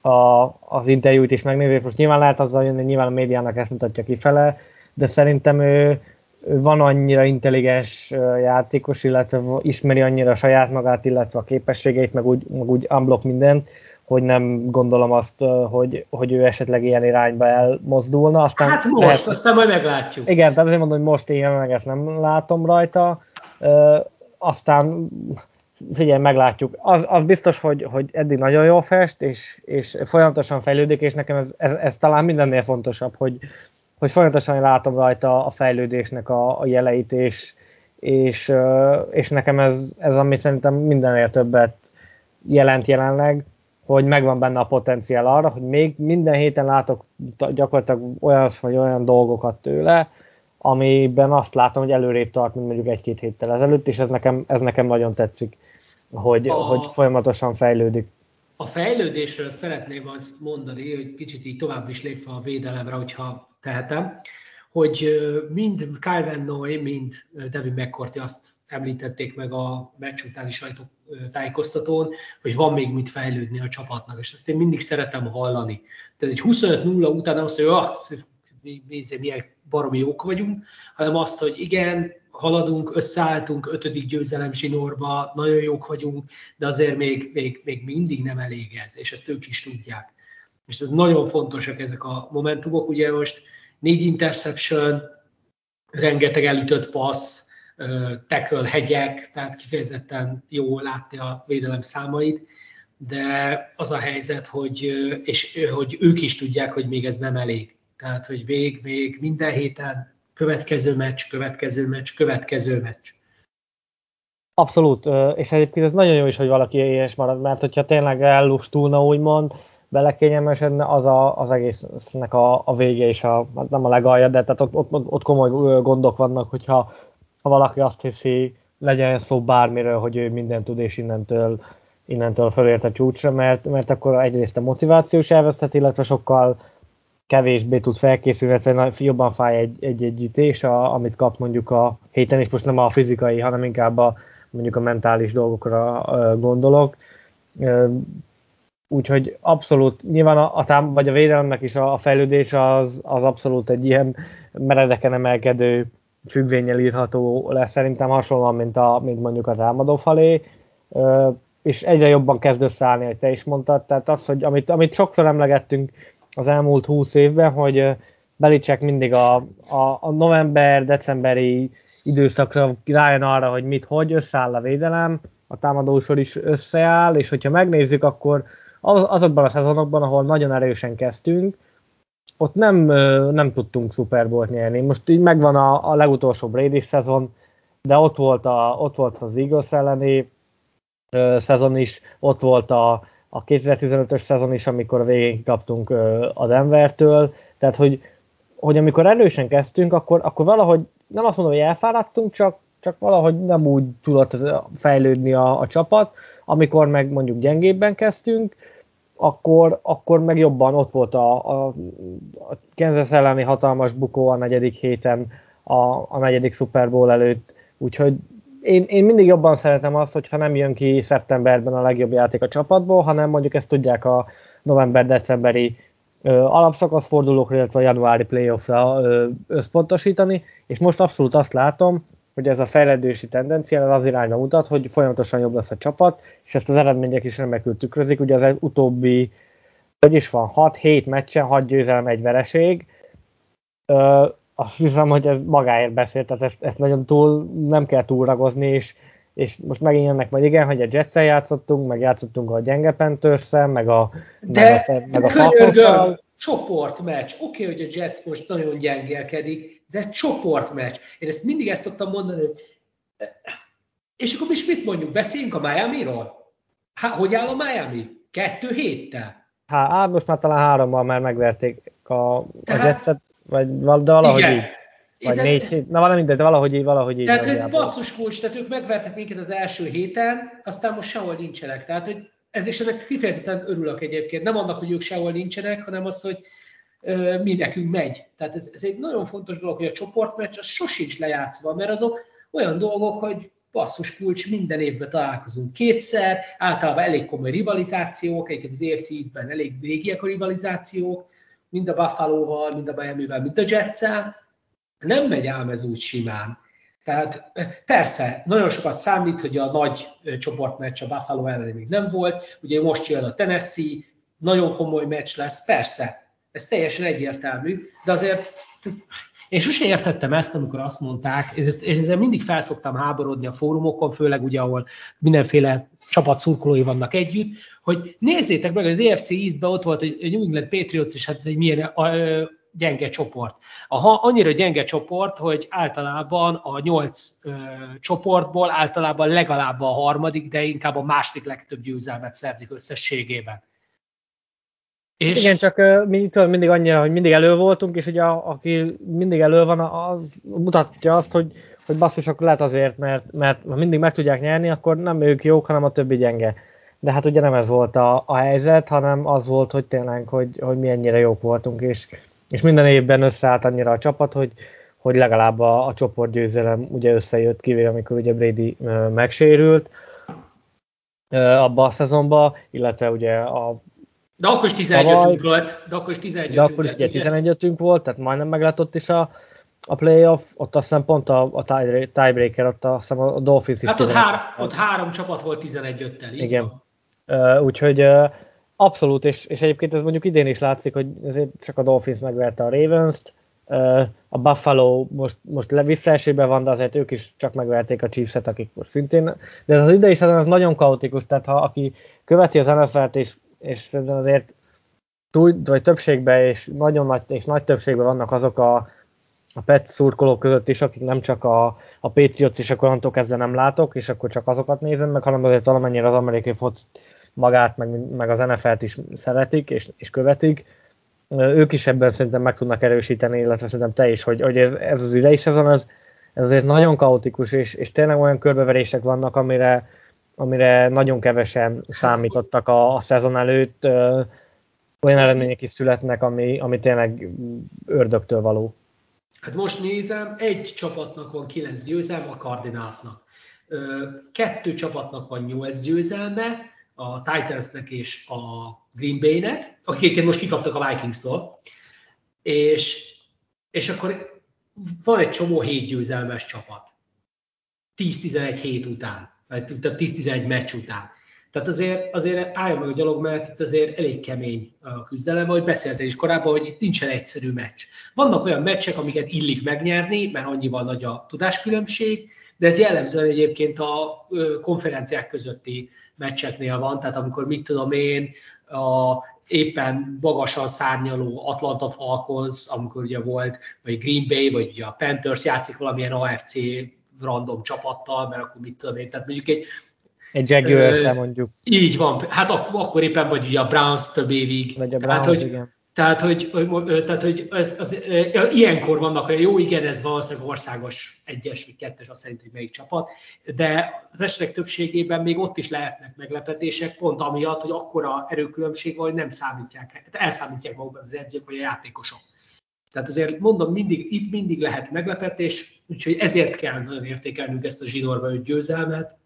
S1: a, az interjút is megnézi, most nyilván lehet azzal jönni, nyilván a médiának ezt mutatja kifele, de szerintem ő van annyira intelligens játékos, illetve ismeri annyira saját magát, illetve a képességeit, meg úgy, meg úgy unblock mindent, hogy nem gondolom azt, hogy, hogy ő esetleg ilyen irányba elmozdulna.
S2: Aztán hát most, lehet, aztán majd meglátjuk.
S1: Igen, tehát azért mondom, hogy most én jelenleg nem látom rajta. Aztán figyelj, meglátjuk. Az, az biztos, hogy, hogy eddig nagyon jól fest, és, és folyamatosan fejlődik, és nekem ez, ez, ez talán mindennél fontosabb, hogy, hogy folyamatosan látom rajta a fejlődésnek a, a jeleit, és, és, és nekem ez, ez, ami szerintem mindennél többet jelent jelenleg, hogy megvan benne a potenciál arra, hogy még minden héten látok gyakorlatilag olyan vagy olyan dolgokat tőle, amiben azt látom, hogy előrébb tart, mint mondjuk egy-két héttel ezelőtt, és ez nekem, ez nekem nagyon tetszik, hogy, a, hogy folyamatosan fejlődik.
S2: A fejlődésről szeretném azt mondani, hogy kicsit így tovább is lépve a védelemre, hogyha tehetem, hogy mind Van Noy, mind Devin McCourty azt említették meg a meccs utáni sajtótájékoztatón, hogy van még mit fejlődni a csapatnak, és ezt én mindig szeretem hallani. Tehát egy 25-0 után azt, hogy ah, nézzé, milyen baromi jók vagyunk, hanem azt, hogy igen, haladunk, összeálltunk, ötödik győzelem zsinórba, nagyon jók vagyunk, de azért még, még, még mindig nem elég ez, és ezt ők is tudják. És ez nagyon fontosak ezek a momentumok, ugye most négy interception, rengeteg elütött passz, tackle hegyek, tehát kifejezetten jó látni a védelem számait, de az a helyzet, hogy, és, hogy ők is tudják, hogy még ez nem elég. Tehát, hogy még, még minden héten következő meccs, következő meccs, következő meccs.
S1: Abszolút, és egyébként ez nagyon jó is, hogy valaki ilyes marad, mert hogyha tényleg ellustulna, úgymond, belekényelmesedne, az a, az egésznek a, a vége és a, nem a legalja, de tehát ott, ott, ott komoly gondok vannak, hogyha ha valaki azt hiszi, legyen szó bármiről, hogy ő mindent tud, és innentől, innentől fölért a csúcsra, mert, mert akkor egyrészt a motiváció is elveszthet, illetve sokkal kevésbé tud felkészülni, illetve jobban fáj egy, egy együttés, a, amit kap mondjuk a héten, és most nem a fizikai, hanem inkább a, mondjuk a mentális dolgokra gondolok. Úgyhogy abszolút, nyilván a, a tám, vagy a védelemnek is a, a fejlődés az, az abszolút egy ilyen meredeken emelkedő függvényel írható lesz szerintem hasonlóan, mint, a, mint mondjuk a támadó falé, és egyre jobban kezd összeállni, hogy te is mondtad, tehát az, hogy amit, amit sokszor emlegettünk az elmúlt húsz évben, hogy Belicek mindig a, a, a november-decemberi időszakra rájön arra, hogy mit, hogy összeáll a védelem, a támadósor is összeáll, és hogyha megnézzük, akkor azokban a szezonokban, ahol nagyon erősen kezdtünk, ott nem, nem tudtunk Super Bowl-t nyerni. Most így megvan a, a legutolsó Brady szezon, de ott volt, a, ott volt az Eagles elleni ö, szezon is, ott volt a, a 2015-ös szezon is, amikor a végén kaptunk ö, a Denvertől, tehát hogy, hogy amikor erősen kezdtünk, akkor, akkor valahogy nem azt mondom, hogy elfáradtunk, csak, csak valahogy nem úgy tudott fejlődni a, a csapat, amikor meg mondjuk gyengébben kezdtünk, akkor, akkor meg jobban ott volt a, a, a Kansas elleni hatalmas bukó a negyedik héten, a, a negyedik Super Bowl előtt, úgyhogy én, én mindig jobban szeretem azt, hogyha nem jön ki szeptemberben a legjobb játék a csapatból, hanem mondjuk ezt tudják a november-decemberi alapszakaszfordulókra, illetve a januári playoffra összpontosítani, és most abszolút azt látom, hogy ez a fejlődési tendencia az irányba mutat, hogy folyamatosan jobb lesz a csapat, és ezt az eredmények is remekül tükrözik. Ugye az utóbbi, hogy is van, 6-7 meccsen, 6 győzelem, egy vereség. Ö, azt hiszem, hogy ez magáért beszél, tehát ezt, ezt nagyon túl, nem kell túlragozni, és, és most megint jönnek majd igen, hogy a jets játszottunk, meg játszottunk a gyenge panthers meg a,
S2: de, meg a, meg a Falcons-szal. Csoportmeccs. Oké, okay, hogy a Jets most nagyon gyengélkedik, de csoportmeccs. Én ezt mindig ezt szoktam mondani, hogy és akkor mi mit mondjuk, beszéljünk a Miami-ról? Há, hogy áll a Miami? Kettő héttel?
S1: Hát, hát most már talán hárommal már megverték a, Tehát, a Jetset, vagy de valahogy igen. így. Vagy négy hét, na valami mindegy, valahogy így, valahogy így.
S2: Tehát, hogy basszus kulcs, tehát ők megvertek minket az első héten, aztán most sehol nincsenek. Tehát, hogy ez is ennek kifejezetten örülök egyébként. Nem annak, hogy ők sehol nincsenek, hanem az, hogy mi nekünk megy. Tehát ez, ez egy nagyon fontos dolog, hogy a csoportmeccs az sosincs lejátszva, mert azok olyan dolgok, hogy basszus kulcs, minden évben találkozunk kétszer, általában elég komoly rivalizációk, egyébként az AFC East-ben elég régiek a rivalizációk, mind a Buffalo-val, mind a Miami-vel, mind a jets Nem megy ám ez úgy simán. Tehát persze, nagyon sokat számít, hogy a nagy csoportmeccs a Buffalo ellen még nem volt, ugye most jön a Tennessee, nagyon komoly meccs lesz, persze, ez teljesen egyértelmű, de azért én sose értettem ezt, amikor azt mondták, és ezzel mindig felszoktam háborodni a fórumokon, főleg ugye, ahol mindenféle csapat szurkolói vannak együtt, hogy nézzétek meg, az EFC East-ben ott volt egy New England Patriots, és hát ez egy milyen a, gyenge csoport. Aha, annyira gyenge csoport, hogy általában a nyolc ö, csoportból általában legalább a harmadik, de inkább a második legtöbb győzelmet szerzik összességében.
S1: És... Igen, csak mi tudod, mindig annyira, hogy mindig elő voltunk, és ugye a, aki mindig elő van, az mutatja azt, hogy, hogy basszus, akkor lehet azért, mert, mert ha mindig meg tudják nyerni, akkor nem ők jók, hanem a többi gyenge. De hát ugye nem ez volt a, a helyzet, hanem az volt, hogy tényleg, hogy, hogy mi ennyire jók voltunk, és, és minden évben összeállt annyira a csapat, hogy, hogy legalább a, a csoportgyőzelem ugye összejött, kivéve amikor ugye Brady megsérült abba a szezonba, illetve ugye a
S2: de akkor is 11 volt. De akkor is 11
S1: De akkor is ugye 11 volt, tehát majdnem meglátott is a, a playoff, ott azt hiszem pont a, a tiebreaker, ott azt hiszem a Dolphins is
S2: Hát ott, hár, ott három csapat volt 11 tel
S1: Igen. Uh, úgyhogy uh, abszolút, és, és egyébként ez mondjuk idén is látszik, hogy ezért csak a Dolphins megverte a Ravens-t, uh, a Buffalo most, most visszaesőben van, de azért ők is csak megverték a Chiefs-et, akik most szintén, de ez az idei szezon az nagyon kaotikus, tehát ha aki követi az NFL-t és és szerintem azért túl, vagy többségben, és nagyon nagy, és nagy többségben vannak azok a, a PET szurkolók között is, akik nem csak a, a Patriots is, akkor onnantól kezdve nem látok, és akkor csak azokat nézem meg, hanem azért valamennyire az amerikai foc magát, meg, meg az NFL-t is szeretik és, és követik. Ők is ebben szerintem meg tudnak erősíteni, illetve szerintem te is, hogy, hogy ez, ez az idei szezon, ez, ez azért nagyon kaotikus, és, és tényleg olyan körbeverések vannak, amire, amire nagyon kevesen számítottak a, a szezon előtt. Olyan eredmények is születnek, ami, ami tényleg ördögtől való.
S2: Hát most nézem, egy csapatnak van kilenc győzelme, a Cardinalsnak. Kettő csapatnak van nyolc győzelme, a Titansnek és a Green Bay-nek, akik most kikaptak a Vikings-tól, és, és akkor van egy csomó hét győzelmes csapat. 10-11 hét után vagy 10-11 meccs után. Tehát azért, azért álljon meg a gyalog, mert itt azért elég kemény a küzdelem, ahogy beszéltél is korábban, hogy itt nincsen egyszerű meccs. Vannak olyan meccsek, amiket illik megnyerni, mert annyival nagy a tudáskülönbség, de ez jellemzően egyébként a konferenciák közötti meccseknél van, tehát amikor mit tudom én, a éppen magasan szárnyaló Atlanta Falcons, amikor ugye volt, vagy Green Bay, vagy ugye a Panthers játszik valamilyen AFC random csapattal, mert akkor mit tudom én, tehát mondjuk egy
S1: egy jaguars mondjuk.
S2: Így van, hát ak- akkor éppen vagy ugye a Browns több évig.
S1: Vagy a Browns,
S2: tehát, hogy,
S1: igen.
S2: Tehát, hogy, tehát, hogy az, az, ilyenkor vannak hogy jó, igen, ez valószínűleg országos egyes vagy kettes, azt szerint, hogy melyik csapat, de az esetek többségében még ott is lehetnek meglepetések, pont amiatt, hogy akkora erőkülönbség van, hogy nem számítják, elszámítják magukban az edzők vagy a játékosok. Tehát azért mondom, mindig, itt mindig lehet meglepetés, úgyhogy ezért kell nagyon értékelnünk ezt a zsinórba öt győzelmet,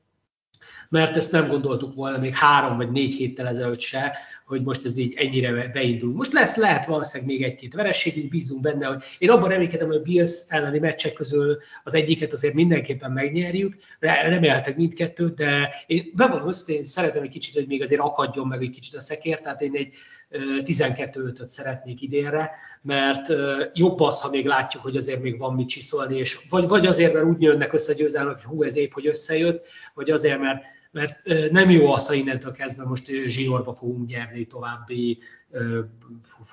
S2: mert ezt nem gondoltuk volna még három vagy négy héttel ezelőtt se, hogy most ez így ennyire beindul. Most lesz, lehet valószínűleg még egy-két vereségünk, bízunk benne, hogy én abban reménykedem, hogy a Bills elleni meccsek közül az egyiket azért mindenképpen megnyerjük, remélhetek mindkettőt, de én bevallom én szeretem egy kicsit, hogy még azért akadjon meg egy kicsit a szekér, tehát én egy 12-5-öt szeretnék idénre, mert jobb az, ha még látjuk, hogy azért még van mit csiszolni, és vagy, vagy azért, mert úgy jönnek össze győzelmek, hogy hú, ez épp, hogy összejött, vagy azért, mert mert nem jó az, ha innentől kezdve most zsinórba fogunk nyerni további,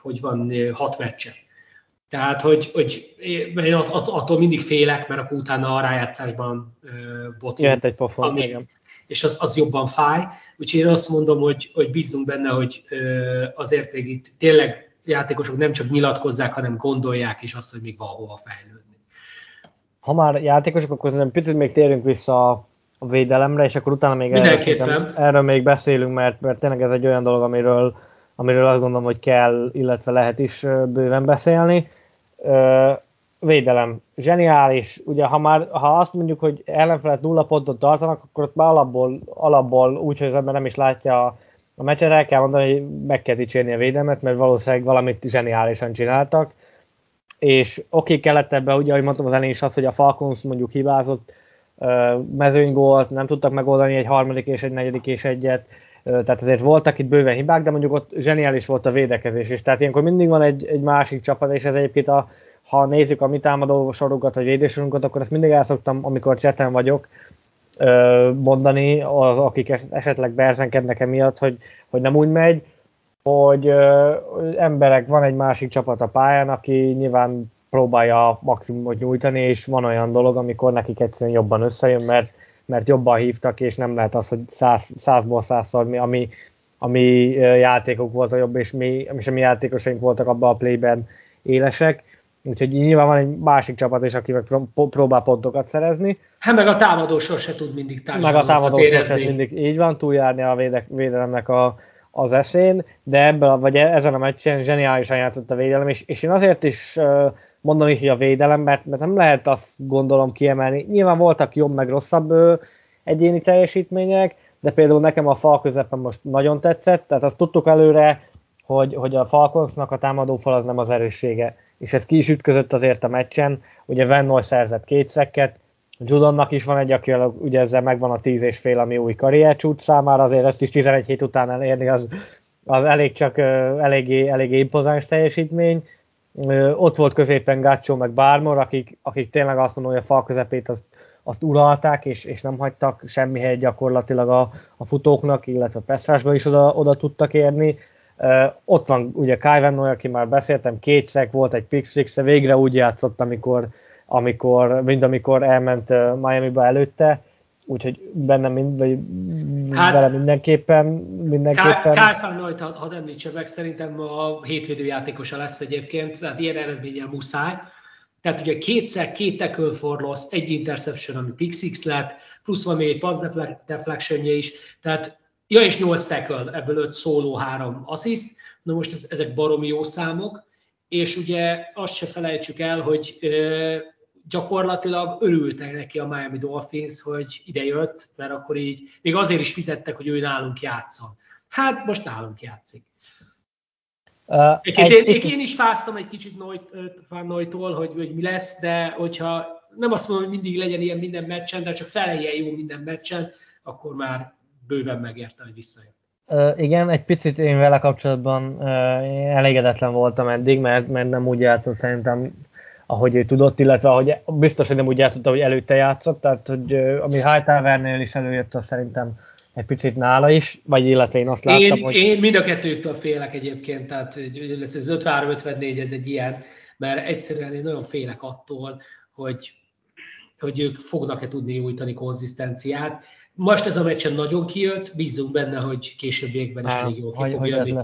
S2: hogy van, hat meccset. Tehát, hogy, hogy én attól mindig félek, mert akkor utána a rájátszásban
S1: botul. Jöhet egy pofon, ami, igen.
S2: És az, az jobban fáj. Úgyhogy én azt mondom, hogy, hogy bízunk benne, hogy azért még itt tényleg játékosok nem csak nyilatkozzák, hanem gondolják is azt, hogy még van hova fejlődni.
S1: Ha már játékosok, akkor nem picit még térünk vissza a védelemre, és akkor utána még erről, erről még beszélünk, mert, mert tényleg ez egy olyan dolog, amiről, amiről azt gondolom, hogy kell, illetve lehet is bőven beszélni. Védelem. Zseniális. Ugye, ha már ha azt mondjuk, hogy ellenfelet nulla pontot tartanak, akkor ott már alapból, alapból úgy, hogy az ember nem is látja a, a meccset, el kell mondani, hogy meg kell dicsérni a védelmet, mert valószínűleg valamit zseniálisan csináltak. És oké, kellett ebbe, ugye, ahogy mondtam az elején is az, hogy a Falcons mondjuk hibázott, mezőnygólt, nem tudtak megoldani egy harmadik és egy negyedik és egyet, tehát azért voltak itt bőven hibák, de mondjuk ott zseniális volt a védekezés is. Tehát ilyenkor mindig van egy, egy másik csapat, és ez egyébként a, ha nézzük a mi támadó sorokat, vagy védősorunkat, akkor ezt mindig el szoktam, amikor cseten vagyok, mondani, az, akik esetleg berzenkednek emiatt, hogy, hogy nem úgy megy, hogy emberek, van egy másik csapat a pályán, aki nyilván próbálja a maximumot nyújtani, és van olyan dolog, amikor nekik egyszerűen jobban összejön, mert, mert jobban hívtak, és nem lehet az, hogy száz, százból százszor, mi, ami, ami játékok volt a jobb, és mi, és a mi játékosaink voltak abban a playben élesek. Úgyhogy nyilván van egy másik csapat is, aki meg próbál pontokat szerezni.
S2: Hát meg a támadósor se tud mindig
S1: Meg a támadósor se mindig így van, túljárni a védek, védelemnek a, az eszén, de ebben, vagy ezen a meccsen zseniálisan játszott a védelem, és, és én azért is mondom is, hogy a védelem, mert, mert nem lehet azt gondolom kiemelni. Nyilván voltak jobb meg rosszabb ö, egyéni teljesítmények, de például nekem a fal közepen most nagyon tetszett, tehát azt tudtuk előre, hogy, hogy a Falconsnak a támadófal az nem az erőssége. És ez ki is ütközött azért a meccsen. Ugye Vennoy szerzett két szekket, Judonnak is van egy, aki ugye ezzel megvan a tíz és fél, ami új karriercsút számára, azért ezt is 11 hét után elérni, az, az elég csak eléggé, eléggé impozáns teljesítmény ott volt középen Gácsó meg Bármor, akik, akik tényleg azt mondom, hogy a fal közepét azt, azt uralták, és, és nem hagytak semmi helyet gyakorlatilag a, a futóknak, illetve Peszrásba is oda, oda tudtak érni. Ott van ugye Kyven Noy, aki már beszéltem, kétszer volt egy pick six végre úgy játszott, amikor, amikor, mind amikor elment Miami-ba előtte úgyhogy benne mind, vagy hát, vele mindenképpen, mindenképpen.
S2: Kárfán Najt, hadd említse meg, szerintem a hétvédő játékosa lesz egyébként, tehát ilyen eredménnyel muszáj. Tehát ugye kétszer két tackle for loss, egy interception, ami pick six lett, plusz van még egy pass deflectionje is, tehát ja és 8 tackle, ebből 5 szóló, 3 assist, na most ez, ezek baromi jó számok, és ugye azt se felejtsük el, hogy gyakorlatilag örültek neki a Miami Dolphins, hogy ide jött, mert akkor így még azért is fizettek, hogy ő nálunk játszon. Hát most nálunk játszik. Uh, egy, én, én, én is fáztam egy kicsit Noitól, hogy, hogy mi lesz, de hogyha nem azt mondom, hogy mindig legyen ilyen minden meccsen, de csak feleljen jó minden meccsen, akkor már bőven megérte, hogy visszajön.
S1: Uh, igen, egy picit én vele kapcsolatban uh, elégedetlen voltam eddig, mert, mert nem úgy játszott szerintem ahogy ő tudott, illetve ahogy biztos, hogy nem úgy játszotta, hogy előtte játszott, tehát hogy ami Hightowernél is előjött, az szerintem egy picit nála is, vagy illetve én azt láttam,
S2: én,
S1: hogy...
S2: Én mind a kettőktől félek egyébként, tehát lesz az 53-54, ez egy ilyen, mert egyszerűen én nagyon félek attól, hogy, hogy ők fognak-e tudni nyújtani konzisztenciát. Most ez a meccsen nagyon kijött, bízunk benne, hogy későbbiekben is elég jól ki fog jönni.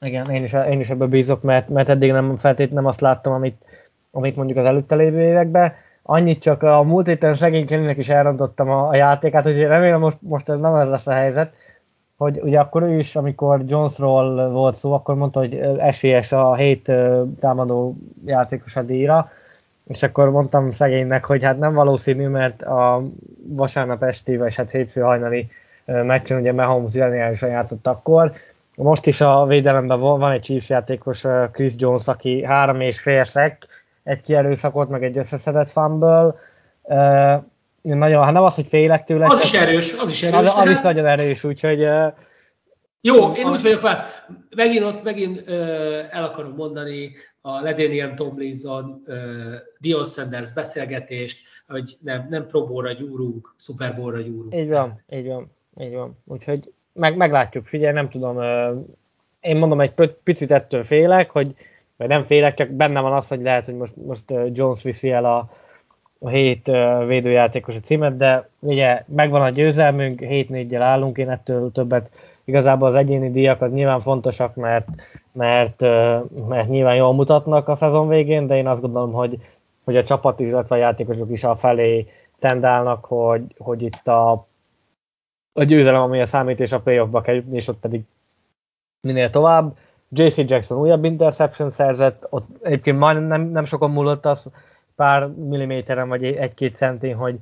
S1: Igen, én is, én is ebbe bízok, mert, mert eddig nem feltétlenül nem azt láttam, amit, amit mondjuk az előtte lévő években. Annyit csak a múlt héten segénykenének is elrontottam a, a játékát, hogy remélem most, most ez nem ez lesz a helyzet, hogy ugye akkor ő is, amikor Jonesról volt szó, akkor mondta, hogy esélyes a hét támadó játékos a díjra, és akkor mondtam szegénynek, hogy hát nem valószínű, mert a vasárnap esti, vagy hát hétfő hajnali meccsen ugye Mahomes zseniálisan játszott akkor. Most is a védelemben van egy Chiefs játékos, Chris Jones, aki három és fél egy kierőszakot, meg egy összeszedett fumble. Uh, nagyon, hát nem az, hogy félek tőle.
S2: Az is erős, az is erős.
S1: Az, az is nagyon erős, úgyhogy... Uh,
S2: jó, én úgy vagyok megint ott megint uh, el akarom mondani a Ledanian Tomlinson, uh, Dion Sanders beszélgetést, hogy nem, nem Pro Bowl-ra gyúrunk, Super Bowl-ra gyúrunk.
S1: Így van, így van, így van. Úgyhogy meg, meglátjuk, figyelj, nem tudom, uh, én mondom, egy picit ettől félek, hogy vagy nem félek, csak benne van az, hogy lehet, hogy most, most Jones viszi el a, a hét védőjátékos a címet, de ugye megvan a győzelmünk, 7-4-jel állunk, én ettől többet igazából az egyéni díjak az nyilván fontosak, mert, mert, mert nyilván jól mutatnak a szezon végén, de én azt gondolom, hogy, hogy a csapat, illetve a játékosok is a felé tendálnak, hogy, hogy itt a, a győzelem, ami a számít, és a playoffba kell jutni, és ott pedig minél tovább. JC Jackson újabb interception szerzett, ott egyébként majdnem nem, nem sokan múlott az pár milliméteren, vagy egy-két centin, hogy,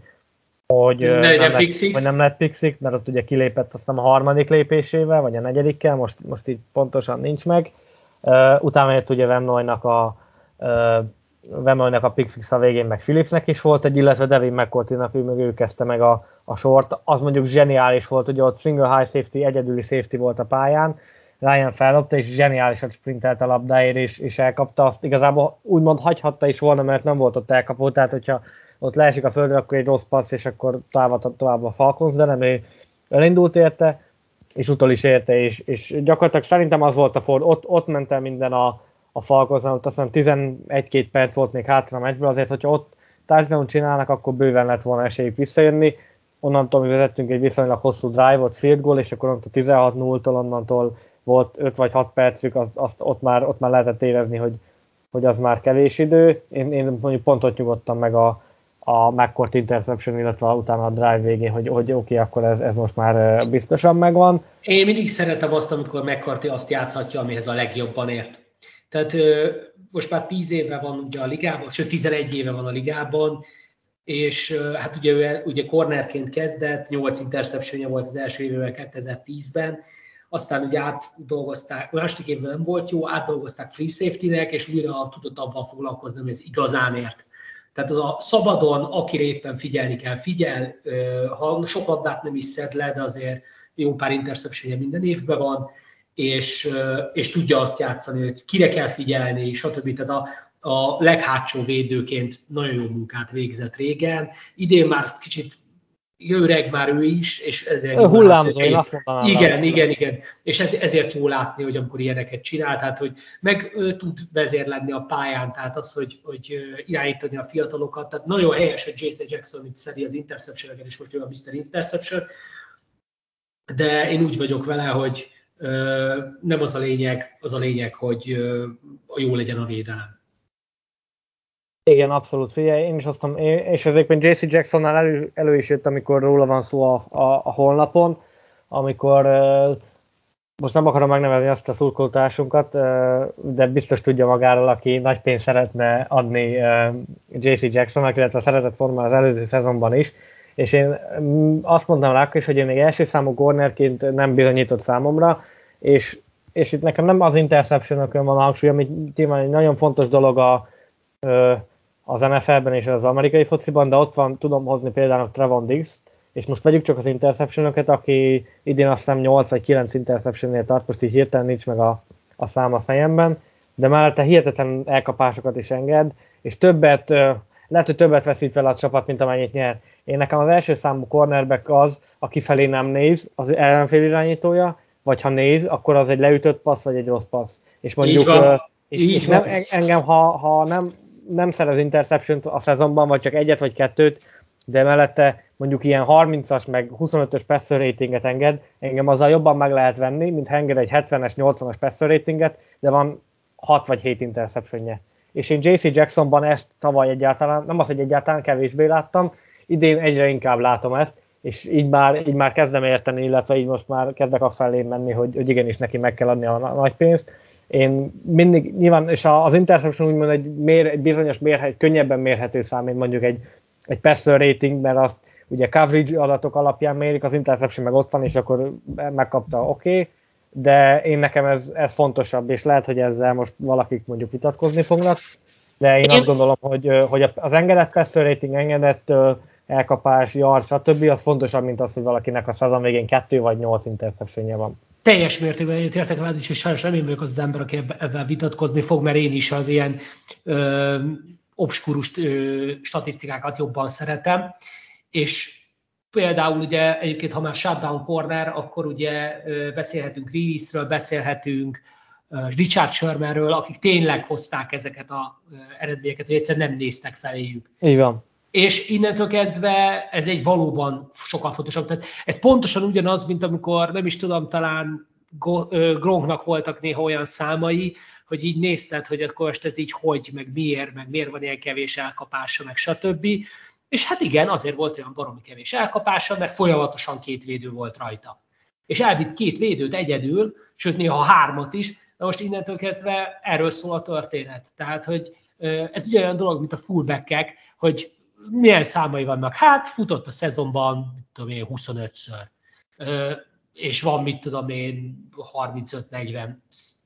S1: hogy,
S2: ne
S1: nem
S2: lett,
S1: hogy nem lett pixik, mert ott ugye kilépett azt hiszem a harmadik lépésével, vagy a negyedikkel, most, most így pontosan nincs meg. Uh, utána jött ugye Vemnoynak a uh, Vemnoynak a Pixix a végén, meg Philipsnek is volt egy, illetve Devin McCourty-nak, ő meg ő kezdte meg a, a sort. Az mondjuk zseniális volt, ugye ott single high safety, egyedüli safety volt a pályán, Ryan fellopta, és zseniálisan sprintelt a labdáért, és, és elkapta azt. Igazából úgymond hagyhatta is volna, mert nem volt ott elkapó, tehát hogyha ott leesik a földre, akkor egy rossz passz, és akkor tovább, tovább a Falcons, de nem, ő elindult érte, és utol is érte, és, és gyakorlatilag szerintem az volt a Ford, ott, ott ment el minden a, a Falcons, ott azt hiszem 11-2 perc volt még hátra a meccsből, azért, hogyha ott touchdown csinálnak, akkor bőven lett volna esélyük visszajönni. Onnantól mi vezettünk egy viszonylag hosszú drive-ot, field goal, és akkor onnantól 16-0-tól onnantól volt 5 vagy 6 percük, az, azt ott, már, ott már lehetett érezni, hogy, hogy az már kevés idő. Én, én mondjuk pont ott nyugodtam meg a, a McCourt interception, illetve utána a drive végén, hogy, hogy oké, okay, akkor ez, ez most már biztosan megvan.
S2: Én mindig szeretem azt, amikor McCarthy azt játszhatja, amihez a legjobban ért. Tehát most már 10 éve van ugye a ligában, sőt 11 éve van a ligában, és hát ugye ő ugye cornerként kezdett, 8 interceptionje volt az első évvel 2010-ben, aztán ugye átdolgozták, második évben nem volt jó, átdolgozták free safety-nek, és újra tudott avval foglalkozni, hogy ez igazán ért. Tehát az a szabadon, akire éppen figyelni kell, figyel, ha sok labdát nem is szed le, de azért jó pár interception minden évben van, és, és tudja azt játszani, hogy kire kell figyelni, stb. Tehát a, a leghátsó védőként nagyon jó munkát végzett régen. Idén már kicsit öreg már ő is, és ezért...
S1: Hullámzó, én azt mondanám.
S2: Igen, igen, igen. És ez, ezért jó látni, hogy amikor ilyeneket csinál, tehát hogy meg ő tud vezérlenni a pályán, tehát az, hogy, hogy irányítani a fiatalokat, tehát nagyon helyes, hogy Jason Jackson itt szedi az interception és most ő a Mr. Interception, de én úgy vagyok vele, hogy nem az a lényeg, az a lényeg, hogy jó legyen a védelem.
S1: Igen, abszolút. Figyelj, én is azt mondom, és ezért JC Jacksonnál elő, elő is jött, amikor róla van szó a, a, a honlapon, amikor most nem akarom megnevezni azt a szurkoltásunkat, de biztos tudja magáról, aki nagy pénzt szeretne adni JC Jacksonnak, illetve szeretett volna az előző szezonban is, és én azt mondtam rá is, hogy én még első számú cornerként nem bizonyított számomra, és, és itt nekem nem az interception van a hangsúly, ami nyilván egy nagyon fontos dolog a, az NFL-ben és az amerikai fociban, de ott van, tudom hozni például Trevon Diggs, és most vegyük csak az interception aki idén azt hiszem 8 vagy 9 interception tart, most így hirtelen nincs meg a, a szám a fejemben, de mellette hihetetlen elkapásokat is enged, és többet, lehet, hogy többet veszít fel a csapat, mint amennyit nyer. Én nekem az első számú cornerback az, aki felé nem néz, az ellenfél irányítója, vagy ha néz, akkor az egy leütött passz, vagy egy rossz passz. És mondjuk, és, és nem, engem, ha, ha nem nem szerez interception a szezonban, vagy csak egyet vagy kettőt, de mellette mondjuk ilyen 30-as, meg 25-ös passer ratinget enged, engem azzal jobban meg lehet venni, mint ha enged egy 70-es, 80-as passer ratinget, de van 6 vagy 7 interceptionje. És én JC Jacksonban ezt tavaly egyáltalán, nem az, hogy egyáltalán kevésbé láttam, idén egyre inkább látom ezt, és így már, így már kezdem érteni, illetve így most már kezdek a felé menni, hogy, hogy igenis neki meg kell adni a nagy pénzt én mindig, nyilván, és az interception úgymond egy, mér, egy bizonyos mérhet, könnyebben mérhető szám, mint mondjuk egy, egy passer rating, mert azt ugye coverage adatok alapján mérik, az interception meg ott van, és akkor megkapta, oké, okay, de én nekem ez, ez fontosabb, és lehet, hogy ezzel most valakik mondjuk vitatkozni fognak, de én, én... azt gondolom, hogy, hogy az engedett passer rating, engedett elkapás, yard, stb. az fontosabb, mint az, hogy valakinek a szezon végén kettő vagy nyolc interceptionje van
S2: teljes mértékben egyetértek veled és sajnos nem én vagyok az, az ember, aki ebben vitatkozni fog, mert én is az ilyen ö, obskurus ö, statisztikákat jobban szeretem, és például ugye egyébként, ha már shutdown corner, akkor ugye ö, beszélhetünk release beszélhetünk Richard Shermanről, akik tényleg hozták ezeket a eredményeket, hogy egyszerűen nem néztek feléjük.
S1: Így van.
S2: És innentől kezdve ez egy valóban sokkal fontosabb. Tehát ez pontosan ugyanaz, mint amikor, nem is tudom, talán Gronknak voltak néha olyan számai, hogy így nézted, hogy akkor most ez így hogy, meg miért, meg miért van ilyen kevés elkapása, meg stb. És hát igen, azért volt olyan baromi kevés elkapása, mert folyamatosan két védő volt rajta. És elvitt két védőt egyedül, sőt néha hármat is, de most innentől kezdve erről szól a történet. Tehát, hogy ez ugyanolyan dolog, mint a fullbackek, hogy milyen számai vannak. Hát futott a szezonban, mit tudom én, 25-ször. És van, mit tudom én, 35-40,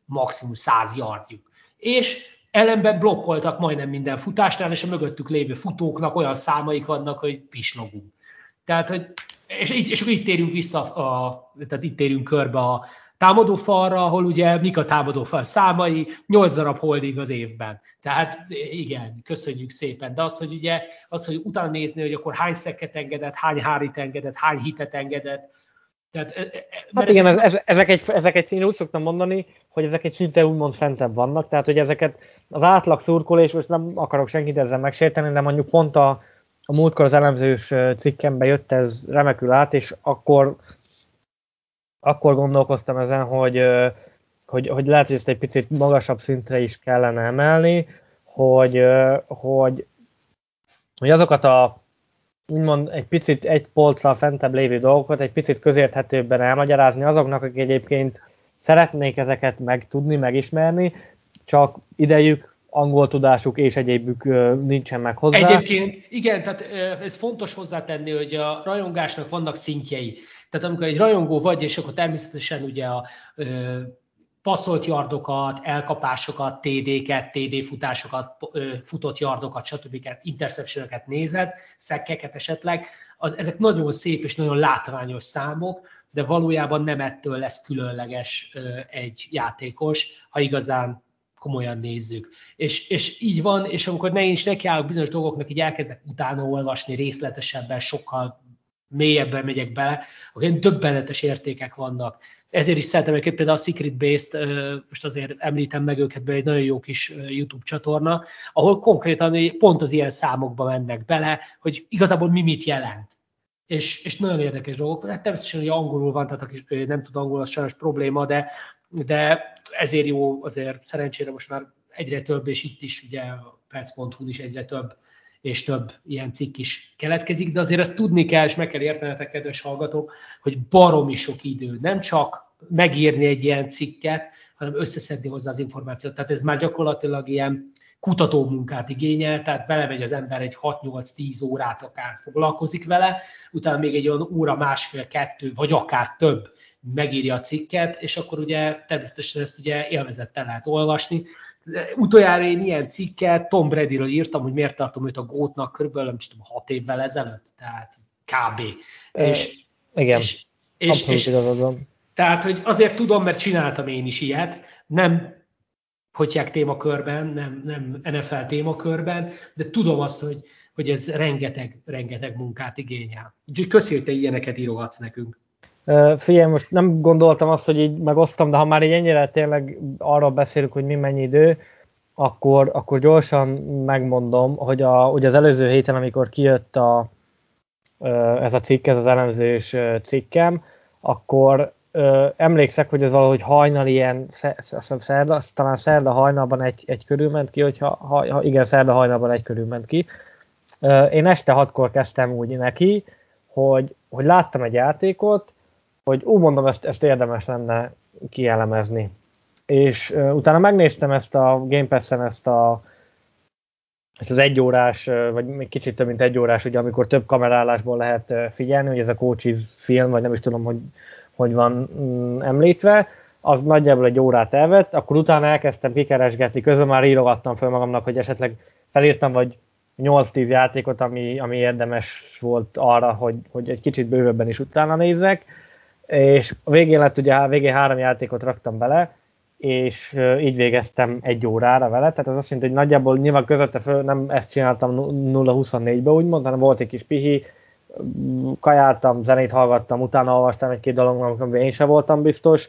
S2: maximum 100 yardjuk. És ellenben blokkoltak majdnem minden futásnál, és a mögöttük lévő futóknak olyan számaik vannak, hogy pislogunk. Tehát, hogy, és, és akkor itt térünk vissza, a, tehát itt térünk körbe a támadó falra, ahol ugye mik a támadó fal számai, 8 darab holding az évben. Tehát igen, köszönjük szépen. De az, hogy ugye, az, hogy utána nézni, hogy akkor hány szeket engedett, hány hárit engedett, hány hitet engedett,
S1: tehát, e, e, hát igen, ez, ez, ezek, egy, ezek egy szín úgy szoktam mondani, hogy ezek egy szinte úgymond fentebb vannak, tehát hogy ezeket az átlag szurkolés, most nem akarok senkit ezzel megsérteni, de mondjuk pont a, a múltkor az elemzős cikkembe jött ez remekül át, és akkor, akkor gondolkoztam ezen, hogy, hogy, hogy lehet, hogy ezt egy picit magasabb szintre is kellene emelni, hogy, hogy, hogy azokat a úgymond egy picit egy polccal fentebb lévő dolgokat egy picit közérthetőbben elmagyarázni azoknak, akik egyébként szeretnék ezeket megtudni, megismerni, csak idejük, angol tudásuk és egyébük nincsen meg hozzá.
S2: Egyébként igen, tehát ez fontos hozzátenni, hogy a rajongásnak vannak szintjei. Tehát amikor egy rajongó vagy, és akkor természetesen ugye a passzolt yardokat, elkapásokat, TD-ket, TD futásokat, futott yardokat, stb. interceptioneket nézed, szekkeket esetleg, az, ezek nagyon szép és nagyon látványos számok, de valójában nem ettől lesz különleges egy játékos, ha igazán komolyan nézzük. És, és így van, és amikor ne is nekiállok bizonyos dolgoknak, így elkezdek utána olvasni részletesebben, sokkal mélyebben megyek bele, akkor ilyen döbbenetes értékek vannak ezért is szeretem őket, például a Secret Based, most azért említem meg őket, mert egy nagyon jó kis YouTube csatorna, ahol konkrétan pont az ilyen számokba mennek bele, hogy igazából mi mit jelent. És, és nagyon érdekes dolgok. Hát természetesen, hogy angolul van, tehát aki nem tud angolul, az sajnos probléma, de, de ezért jó, azért szerencsére most már egyre több, és itt is ugye a perc.hu is egyre több és több ilyen cikk is keletkezik, de azért ezt tudni kell, és meg kell értenetek, kedves hallgatók, hogy baromi sok idő, nem csak megírni egy ilyen cikket, hanem összeszedni hozzá az információt. Tehát ez már gyakorlatilag ilyen kutatómunkát igényel, tehát belemegy az ember egy 6-8-10 órát akár foglalkozik vele, utána még egy olyan óra, másfél, kettő, vagy akár több megírja a cikket, és akkor ugye természetesen ezt ugye élvezettel lehet olvasni, Utoljára én ilyen cikket Tom Bradyről írtam, hogy miért tartom őt a gótnak körülbelül, nem tudom, hat évvel ezelőtt, tehát kb.
S1: E, és, igen, és, és, és,
S2: Tehát, hogy azért tudom, mert csináltam én is ilyet, nem potyák témakörben, nem, nem NFL témakörben, de tudom azt, hogy, hogy ez rengeteg, rengeteg munkát igényel. Úgyhogy köszi, hogy te ilyeneket írogatsz nekünk.
S1: Figyelj, most nem gondoltam azt, hogy így megosztom, de ha már így ennyire tényleg arról beszélünk, hogy mi mennyi idő, akkor, akkor gyorsan megmondom, hogy, a, hogy az előző héten, amikor kijött a, ez a cikk, ez az elemzős cikkem, akkor emlékszek, hogy ez valahogy hajnal ilyen, szerda, talán szerda hajnalban egy, egy körül ment ki, hogyha, ha, igen, szerda hajnalban egy körül ment ki. Én este hatkor kezdtem úgy neki, hogy, hogy láttam egy játékot, hogy úgy mondom, ezt, ezt érdemes lenne kielemezni. És uh, utána megnéztem ezt a Game Pass-en ezt a ezt az egyórás, vagy még kicsit több mint egy órás, ugye, amikor több kamerálásból lehet figyelni, hogy ez a Coaches film, vagy nem is tudom, hogy, hogy van mm, említve, az nagyjából egy órát elvett, akkor utána elkezdtem kikeresgetni, közben már írogattam fel magamnak, hogy esetleg felírtam vagy 8-10 játékot, ami, ami érdemes volt arra, hogy, hogy egy kicsit bővebben is utána nézzek, és a végén lett ugye, a végén három játékot raktam bele, és így végeztem egy órára vele, tehát ez azt jelenti, hogy nagyjából nyilván közötte föl, nem ezt csináltam 0-24-be úgymond, hanem volt egy kis pihi, kajáltam, zenét hallgattam, utána olvastam egy-két dolog, amiben én sem voltam biztos,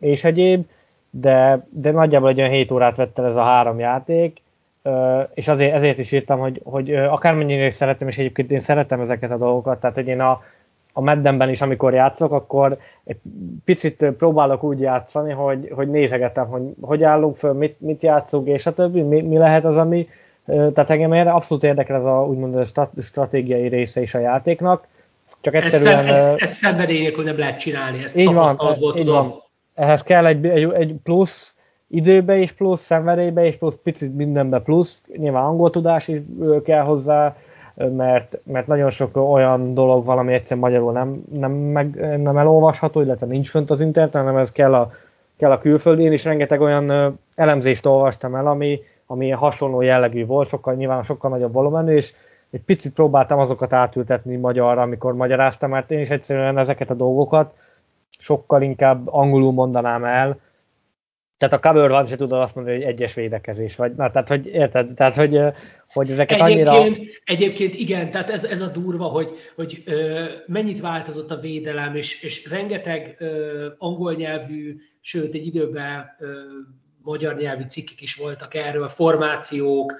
S1: és egyéb, de, de nagyjából egy olyan 7 órát vett el ez a három játék, és azért, ezért is írtam, hogy, hogy akármennyire is szeretem, és egyébként én szeretem ezeket a dolgokat, tehát hogy én a, a Maddenben is, amikor játszok, akkor egy picit próbálok úgy játszani, hogy, hogy nézegetem, hogy hogy állunk föl, mit, mit játszunk, és a többi, mi, mi lehet az, ami, tehát engem erre abszolút érdekel ez a úgymond a stratégiai része is a játéknak,
S2: csak egyszerűen... Ez, ez, ez szenvedély nélkül nem lehet csinálni, ezt így van, így tudom. Van.
S1: Ehhez kell egy, egy, egy plusz időbe is plusz, szenvedélybe is plusz, picit mindenbe plusz, nyilván angol tudás is kell hozzá, mert, mert nagyon sok olyan dolog van, ami egyszerűen magyarul nem, nem, meg, nem elolvasható, illetve nincs fönt az interneten, hanem ez kell a, kell a külföldi. Én is rengeteg olyan elemzést olvastam el, ami, ami hasonló jellegű volt, sokkal nyilván sokkal nagyobb volumenű, és egy picit próbáltam azokat átültetni magyarra, amikor magyaráztam, mert én is egyszerűen ezeket a dolgokat sokkal inkább angolul mondanám el, tehát a cover van, se tudod azt mondani, hogy egyes védekezés, vagy, na, tehát, hogy érted, tehát, hogy, hogy ezeket
S2: egyébként,
S1: annyira...
S2: Egyébként igen, tehát ez, ez a durva, hogy, hogy ö, mennyit változott a védelem, és, és rengeteg ö, angol nyelvű, sőt egy időben ö, magyar nyelvi cikkek is voltak erről, formációk,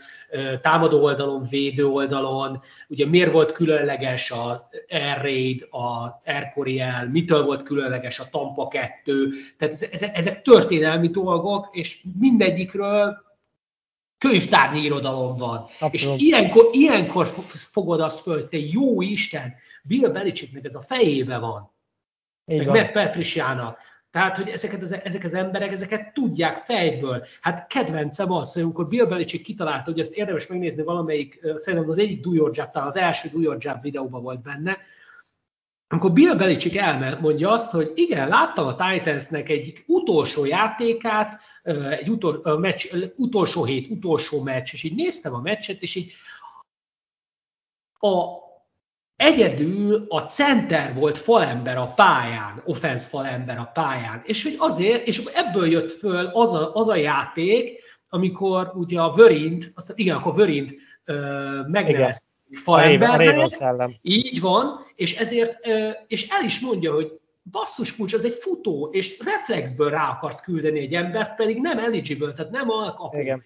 S2: támadó oldalon, védő oldalon, ugye miért volt különleges az Air Raid, az Air Coryell, mitől volt különleges a Tampa 2, tehát ezek, ezek történelmi dolgok, és mindegyikről könyvtárnyi irodalom van. Abszolút. És ilyenkor, ilyenkor fogod azt föl, te jó Isten, Bill Belichicknek ez a fejébe van. Így meg Matt Patriciának. Tehát, hogy ezeket az, ezek az emberek, ezeket tudják fejből. Hát kedvencem az, hogy amikor Bill Belichick kitalálta, hogy ezt érdemes megnézni valamelyik, szerintem az egyik Do Your Job, talán az első Do Your Job videóban volt benne, amikor Bill Belichick elmondja azt, hogy igen, láttam a Titansnek egy utolsó játékát, egy utol, meccs, utolsó hét, utolsó meccs, és így néztem a meccset, és így a Egyedül a center volt falember a pályán, offense falember a pályán, és hogy azért, és ebből jött föl az a, az a játék, amikor ugye a Vörint, azt, igen, akkor Vörint megnevezték falembernek, így van, és ezért, ö, és el is mondja, hogy basszus kulcs, az egy futó, és reflexből rá akarsz küldeni egy embert, pedig nem eligible, tehát nem alkapó. Igen.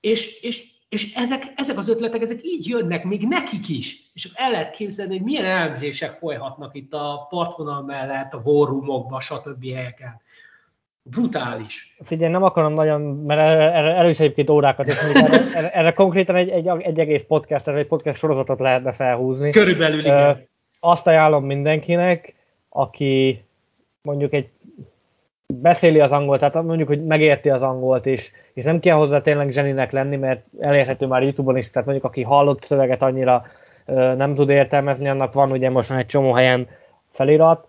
S2: És, és és ezek, ezek az ötletek, ezek így jönnek még nekik is. És el lehet képzelni, hogy milyen elemzések folyhatnak itt a partvonal mellett, a warroomokban, stb. helyeken. Brutális.
S1: Figyelj, nem akarom nagyon, mert erre, erre, erre is egyébként órákat, és erre, erre, erre konkrétan egy, egy, egy egész podcast, egy podcast sorozatot lehetne felhúzni.
S2: Körülbelül, igen.
S1: Azt ajánlom mindenkinek, aki mondjuk egy beszéli az angolt, tehát mondjuk, hogy megérti az angolt, és, és nem kell hozzá tényleg zseninek lenni, mert elérhető már YouTube-on is, tehát mondjuk aki hallott szöveget annyira ö, nem tud értelmezni, annak van ugye most már egy csomó helyen felirat,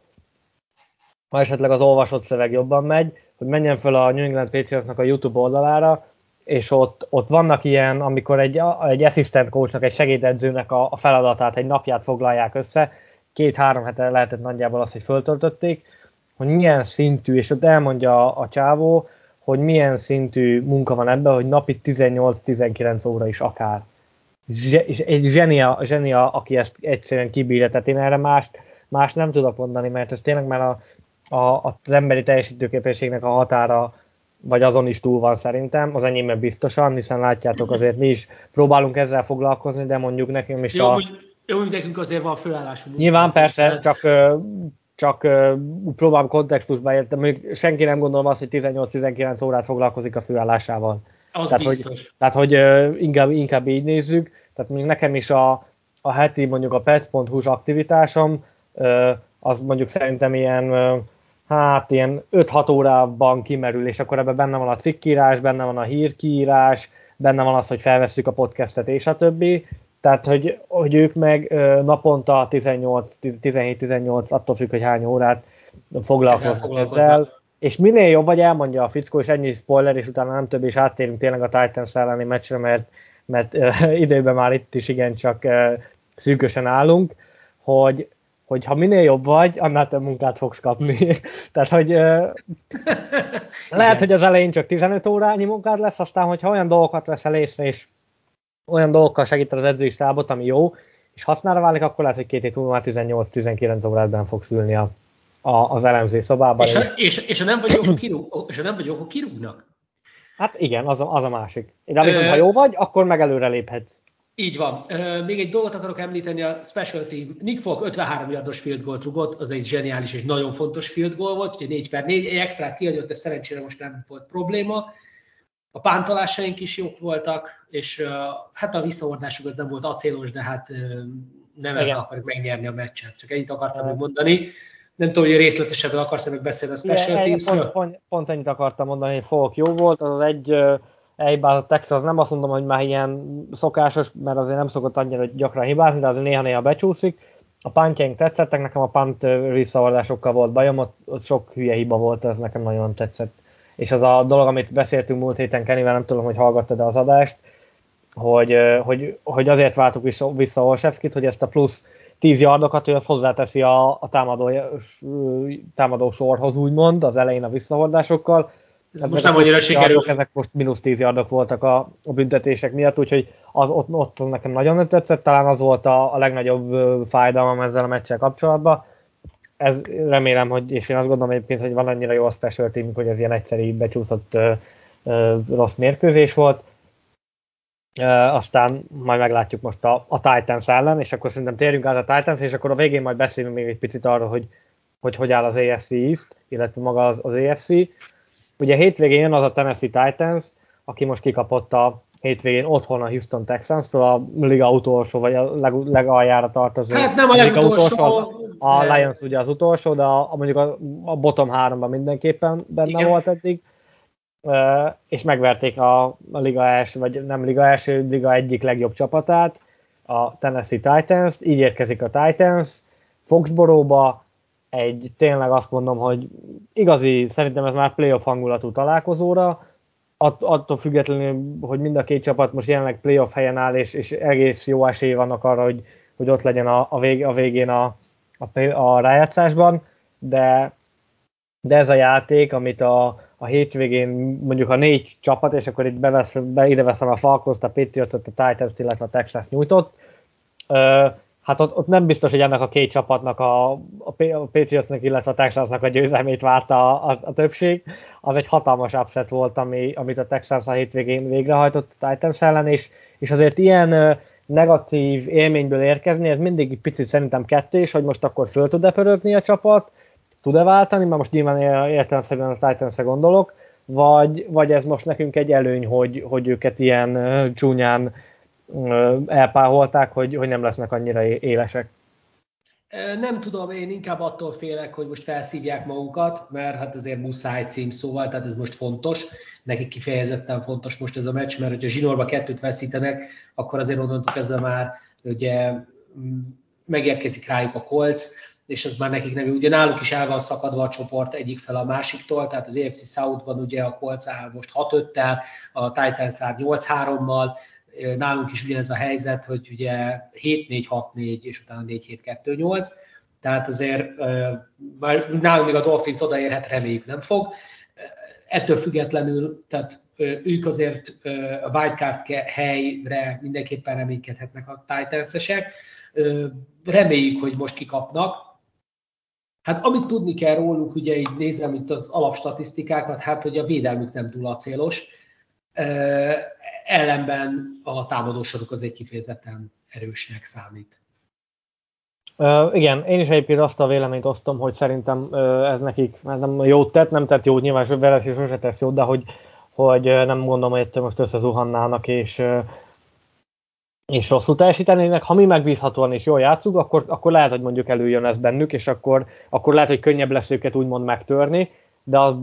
S1: ha esetleg az olvasott szöveg jobban megy, hogy menjen föl a New England Patriotsnak a YouTube oldalára, és ott, ott vannak ilyen, amikor egy, egy assistant coachnak, egy segédedzőnek a, a feladatát, egy napját foglalják össze, két-három hete lehetett nagyjából azt, hogy föltöltötték, hogy milyen szintű, és ott elmondja a, a csávó, hogy milyen szintű munka van ebben, hogy napi 18-19 óra is akár. És egy zsenia, zsenia, aki ezt egyszerűen kibírja, tehát én erre más, más nem tudok mondani, mert ez tényleg már a, a, az emberi teljesítőképességnek a határa, vagy azon is túl van szerintem, az enyémben biztosan, hiszen látjátok azért mi is próbálunk ezzel foglalkozni, de mondjuk nekünk is
S2: jó, a... Úgy, jó, hogy nekünk azért van főállásunk.
S1: Nyilván persze, csak csak próbálom kontextusba értem, mondjuk senki nem gondolom azt, hogy 18-19 órát foglalkozik a főállásával.
S2: Az
S1: tehát,
S2: biztos.
S1: hogy, tehát, hogy inkább, inkább így nézzük. Tehát mondjuk nekem is a, a heti mondjuk a pets.hu-s aktivitásom, az mondjuk szerintem ilyen, hát ilyen 5-6 órában kimerül, és akkor ebben benne van a cikkírás, benne van a hírkiírás, benne van az, hogy felvesszük a podcastet és a többi, tehát, hogy, hogy ők meg naponta 18, 17-18, attól függ, hogy hány órát foglalkoznak ezzel. És minél jobb vagy, elmondja a fickó, és ennyi spoiler, és utána nem több, és áttérünk tényleg a Titans elleni meccsre, mert, mert időben már itt is igencsak uh, szűkösen állunk, hogy, hogy ha minél jobb vagy, annál több munkát fogsz kapni. Tehát, hogy lehet, hogy az elején csak 15 órányi munkád lesz, aztán, hogyha olyan dolgokat veszel észre, és olyan dolgokkal segíted az edzői stábot, ami jó, és hasznára válik, akkor lehet, hogy két hét múlva már 18-19 órában fogsz ülni a, a, az elemző szobában.
S2: És, ha, és, és, ha nem vagy jó, akkor kirúg, és ha nem vagy jó, akkor kirúgnak.
S1: Hát igen, az a, az a másik. De viszont, Ö... ha jó vagy, akkor meg előre léphetsz.
S2: Így van. Még egy dolgot akarok említeni, a special team. Nick Falk 53 yardos field goal rugott, az egy zseniális és nagyon fontos field goal volt, ugye 4 per 4, egy extrát kiadott, de szerencsére most nem volt probléma. A pántolásaink is jók voltak, és hát a visszaordásuk az nem volt acélos, de hát nem Igen. akarjuk megnyerni a meccset. Csak ennyit akartam még mondani. Nem tudom, hogy részletesebben akarsz meg beszélni a special teams
S1: pont, pont, pont, ennyit akartam mondani, hogy Falk jó volt, az egy elhibázott Texas, nem azt mondom, hogy már ilyen szokásos, mert azért nem szokott annyira hogy gyakran hibázni, de azért néha-néha becsúszik. A pantjaink tetszettek, nekem a pant visszavardásokkal volt bajom, ott, ott sok hülye hiba volt, ez nekem nagyon tetszett. És az a dolog, amit beszéltünk múlt héten Kennyvel, nem tudom, hogy hallgattad az adást, hogy, hogy, hogy azért váltuk vissza, vissza Olszewskit, hogy ezt a plusz 10 yardokat, hogy az hozzáteszi a, a támadó, támadó sorhoz, úgymond, az elején a visszahordásokkal,
S2: ez most nem annyira sikerült.
S1: Ezek most mínusz 10 yardok voltak a, a büntetések miatt, úgyhogy az, ott, ott az nekem nagyon tetszett, talán az volt a, a legnagyobb fájdalmam ezzel a meccsel kapcsolatban. Ez remélem, hogy, és én azt gondolom egyébként, hogy van annyira jó a special team, hogy ez ilyen egyszerű becsúszott ö, ö, rossz mérkőzés volt. Ö, aztán majd meglátjuk most a, a Titans ellen, és akkor szerintem térjünk át a Titans, és akkor a végén majd beszélünk még egy picit arról, hogy hogy, hogy áll az AFC East, illetve maga az, az AFC. Ugye hétvégén jön az a Tennessee Titans, aki most kikapott a hétvégén otthon a Houston Texans-tól, a liga utolsó, vagy a leg, legaljára tartozó.
S2: Hát nem a legutolsó. Utolsó,
S1: a Lions ugye az utolsó, de a, a mondjuk a, a bottom háromban mindenképpen benne Igen. volt eddig. Uh, és megverték a, a liga első, vagy nem liga első, liga egyik legjobb csapatát, a Tennessee Titans, így érkezik a Titans, Foxboróba, egy tényleg azt mondom, hogy igazi, szerintem ez már playoff hangulatú találkozóra, Att, attól függetlenül, hogy mind a két csapat most jelenleg playoff helyen áll, és, és egész jó esély vannak arra, hogy, hogy ott legyen a, a, vég, a végén a, a, a rájátszásban, de, de ez a játék, amit a, a hétvégén mondjuk a négy csapat, és akkor itt bevesz, be, ide veszem a Falcons, a patriots a Titans, illetve a Texas nyújtott, hát ott, ott nem biztos, hogy ennek a két csapatnak, a, a Patriotsnak, illetve a Texansnak a győzelmét várta a, a, a többség. Az egy hatalmas upset volt, ami, amit a Texans a hétvégén végrehajtott a Titans ellen, és, és azért ilyen negatív élményből érkezni, ez mindig egy picit szerintem kettős, hogy most akkor föl tud-e pörögni a csapat, tud-e váltani, mert most nyilván értelemszerűen a Titansre gondolok, vagy, vagy ez most nekünk egy előny, hogy, hogy őket ilyen csúnyán elpáholták, hogy, hogy nem lesznek annyira élesek?
S2: Nem tudom, én inkább attól félek, hogy most felszívják magukat, mert hát azért muszáj cím szóval, tehát ez most fontos. Nekik kifejezetten fontos most ez a meccs, mert hogyha zsinórba kettőt veszítenek, akkor azért onnantól kezdve már ugye megérkezik rájuk a kolc, és az már nekik nem, ugye náluk is el van szakadva a csoport egyik fel a másiktól, tehát az AFC Southban ugye a Colts áll most 6-5-tel, a Titans áll 8-3-mal, nálunk is ugyanez a helyzet, hogy ugye 7-4-6-4 és utána 4-7-2-8, tehát azért már nálunk még a Dolphins odaérhet, reméljük nem fog. Ettől függetlenül, tehát ők azért a wildcard helyre mindenképpen reménykedhetnek a Titans-esek. Reméljük, hogy most kikapnak. Hát amit tudni kell róluk, ugye így nézem itt az alapstatisztikákat, hát hogy a védelmük nem túl acélos ellenben a támadósoruk az egy kifejezetten erősnek számít.
S1: Uh, igen, én is egyébként azt a véleményt osztom, hogy szerintem uh, ez nekik ez nem jót tett, nem tett jót, nyilván veresés sose tesz jót, de hogy, hogy uh, nem gondolom, hogy ettől most összezuhannának, és, uh, és rosszul teljesítenének. Ha mi megbízhatóan és jól játszunk, akkor, akkor lehet, hogy mondjuk előjön ez bennük, és akkor, akkor lehet, hogy könnyebb lesz őket úgymond megtörni, de az,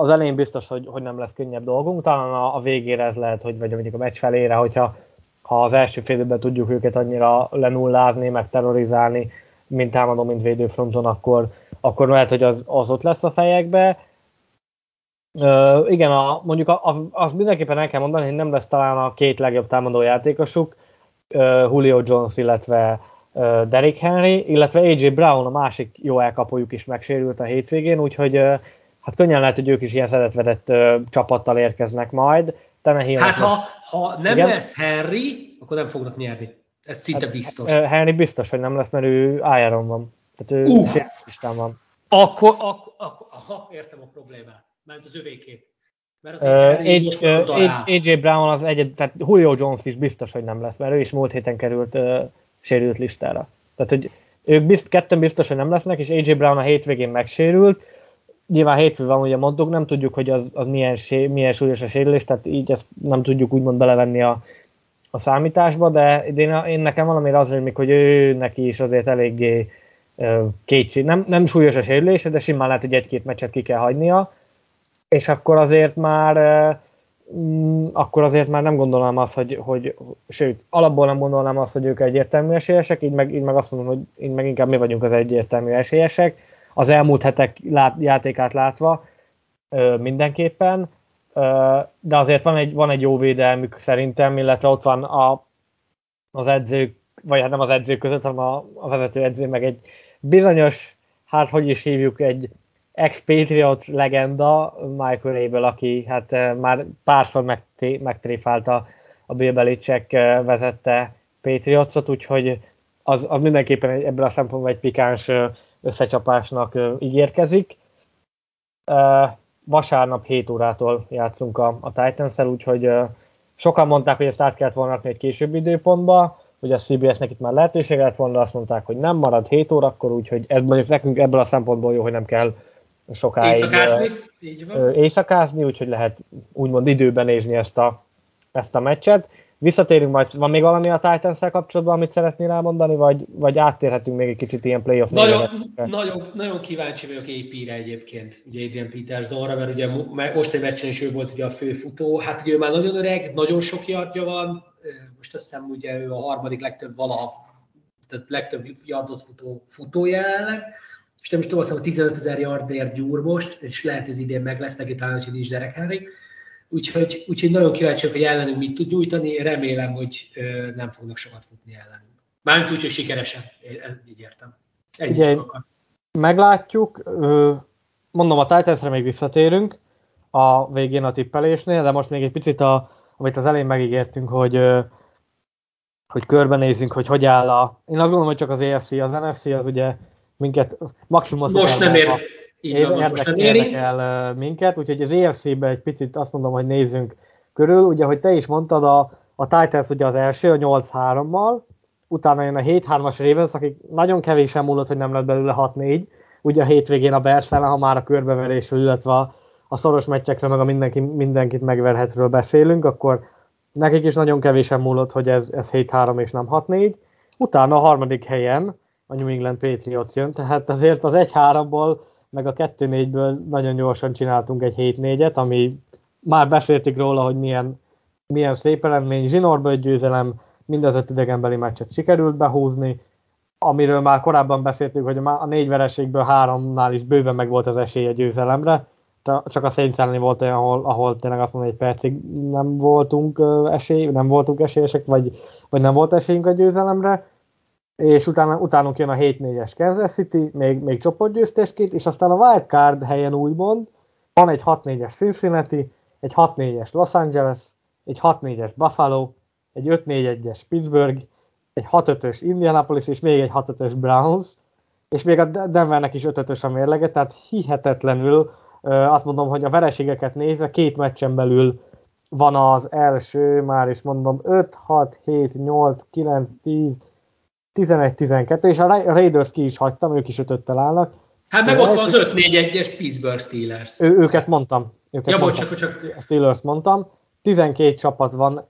S1: az elején biztos, hogy, hogy nem lesz könnyebb dolgunk, talán a, a végére ez lehet, hogy vagy mondjuk a meccs felére, hogyha ha az első fél tudjuk őket annyira lenullázni, meg terrorizálni, mint támadó, mint védőfronton, akkor, akkor lehet, hogy az, az ott lesz a fejekbe. Uh, igen, a, mondjuk a, a, azt mindenképpen el kell mondani, hogy nem lesz talán a két legjobb támadó játékosuk, uh, Julio Jones, illetve uh, Derrick Henry, illetve AJ Brown, a másik jó elkapójuk is megsérült a hétvégén, úgyhogy uh, hát könnyen lehet, hogy ők is ilyen szedetvedett ö, csapattal érkeznek majd.
S2: Hát ha, ha nem Igen? lesz Henry, akkor nem fognak nyerni. Ez szinte hát, biztos.
S1: Henry biztos, hogy nem lesz, mert ő ájáron van. Tehát ő uh. van.
S2: Akkor, akkor, akkor aha, értem a problémát. Mert az övékét.
S1: Mert az uh, AJ Brown az egyed, tehát Julio Jones is biztos, hogy nem lesz, mert ő is múlt héten került uh, sérült listára. Tehát, hogy ők bizt, ketten biztos, hogy nem lesznek, és AJ Brown a hétvégén megsérült. Nyilván hétfő van, ugye mondtuk, nem tudjuk, hogy az, az milyen, sé, milyen súlyos a sérülés, tehát így ezt nem tudjuk úgymond belevenni a, a számításba, de én, én nekem valami az még, hogy ő neki is azért eléggé kétség, nem, nem súlyos a sérülése, de simán lehet, hogy egy-két meccset ki kell hagynia, és akkor azért már mm, akkor azért már nem gondolnám azt, hogy, hogy sőt, alapból nem gondolnám azt, hogy ők egyértelmű esélyesek, így meg, így meg azt mondom, hogy így meg inkább mi vagyunk az egyértelmű esélyesek. Az elmúlt hetek lát, játékát látva ö, mindenképpen, ö, de azért van egy, van egy jó védelmük szerintem, illetve ott van a, az edzők, vagy hát nem az edzők között, hanem a, a vezető edző, meg egy bizonyos, hát hogy is hívjuk, egy ex-Patriot legenda Michael Abel, aki hát már párszor megtréfálta a Bill Belichick vezette Patriotsot, úgyhogy az, az mindenképpen ebből a szempontból egy pikáns összecsapásnak ígérkezik. Vasárnap 7 órától játszunk a, a Titans-el, úgyhogy sokan mondták, hogy ezt át kellett volna egy későbbi időpontba, hogy a CBS-nek itt már lehetősége lett volna, azt mondták, hogy nem marad 7 órakor, úgyhogy ez mondjuk nekünk ebből a szempontból jó, hogy nem kell sokáig éjszakázni, így van. éjszakázni úgyhogy lehet úgymond időben nézni ezt a, ezt a meccset. Visszatérünk majd, van még valami a titans kapcsolatban, amit szeretnél elmondani, vagy, vagy áttérhetünk még egy kicsit ilyen playoff
S2: nagyon, nagyon, nagyon kíváncsi vagyok AP-re egyébként, ugye Adrian Petersonra, mert ugye most egy meccsen is ő volt ugye a főfutó, hát ugye ő már nagyon öreg, nagyon sok yardja van, most azt hiszem ugye ő a harmadik legtöbb valaha, tehát legtöbb yardot futó futó jelenleg, és nem is tudom, azt 15 ezer yardért gyúr most, és lehet, hogy idén meg lesz neki talán, hogy nincs Derek Henry. Úgyhogy, úgyhogy nagyon kíváncsi hogy ellenünk mit tud nyújtani, remélem, hogy nem fognak sokat futni ellenünk. Mármint úgy, hogy sikeresen, így értem.
S1: Ugye, meglátjuk, mondom, a Titansre még visszatérünk a végén a tippelésnél, de most még egy picit, a, amit az elején megígértünk, hogy hogy körbenézzünk, hogy hogy áll a... Én azt gondolom, hogy csak az EFC, az NFC az ugye minket maximum
S2: most nem ér, így van,
S1: most nem érdekel minket, úgyhogy az EFC-be egy picit azt mondom, hogy nézzünk körül. Ugye, hogy te is mondtad, a, a Titans ugye az első, a 8-3-mal, utána jön a 7-3-as Ravens, akik nagyon kevésen múlott, hogy nem lett belőle 6-4, ugye a hétvégén a Bears ellen, ha már a körbeverésről, illetve a, a szoros meccsekről, meg a mindenki, mindenkit megverhetről beszélünk, akkor nekik is nagyon kevésen múlott, hogy ez, ez 7-3 és nem 6-4. Utána a harmadik helyen a New England Patriots jön, tehát azért az 1-3-ból, meg a 2-4-ből nagyon gyorsan csináltunk egy 7-4-et, ami már beszéltük róla, hogy milyen, milyen szép eredmény, zsinórba egy győzelem, mind az öt idegenbeli meccset sikerült behúzni, amiről már korábban beszéltük, hogy a négy vereségből háromnál is bőven meg volt az esély a győzelemre, csak a Saints volt olyan, ahol, ahol tényleg azt mondom, egy percig nem voltunk esély, nem voltunk esélyesek, vagy, vagy nem volt esélyünk a győzelemre, és utána, utánunk jön a 7-4-es Kansas City, még, még csoportgyőztesként, és aztán a wildcard helyen úgymond van egy 6-4-es Cincinnati, egy 6-4-es Los Angeles, egy 6-4-es Buffalo, egy 5-4-1-es Pittsburgh, egy 6-5-ös Indianapolis, és még egy 6-5-ös Browns, és még a Denvernek is 5-5-ös a mérlege, tehát hihetetlenül azt mondom, hogy a vereségeket nézve két meccsen belül van az első, már is mondom, 5, 6, 7, 8, 9, 10, 11-12, és a Raiders ki is hagytam, ők is ötöttel állnak.
S2: Hát meg ott van az 5-4-1-es Pittsburgh Steelers.
S1: Ő, őket mondtam. Őket
S2: ja. Bocs, csak...
S1: A Steelers mondtam. 12 csapat van,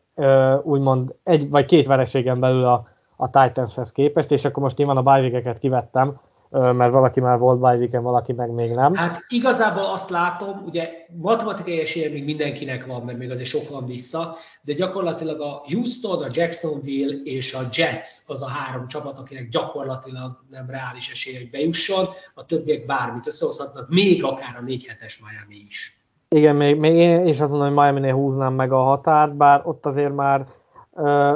S1: úgymond egy vagy két vereségen belül a, a Titanshez képest, és akkor most nyilván a bye kivettem, mert valaki már volt bye valaki meg még nem.
S2: Hát igazából azt látom, ugye matematikai esélye még mindenkinek van, mert még azért sok van vissza, de gyakorlatilag a Houston, a Jacksonville és a Jets az a három csapat, akinek gyakorlatilag nem reális esélye, hogy bejusson, a többiek bármit összehozhatnak, még akár a 4 hetes Miami is.
S1: Igen, még, még én is azt mondom, hogy Miami-nél húznám meg a határt, bár ott azért már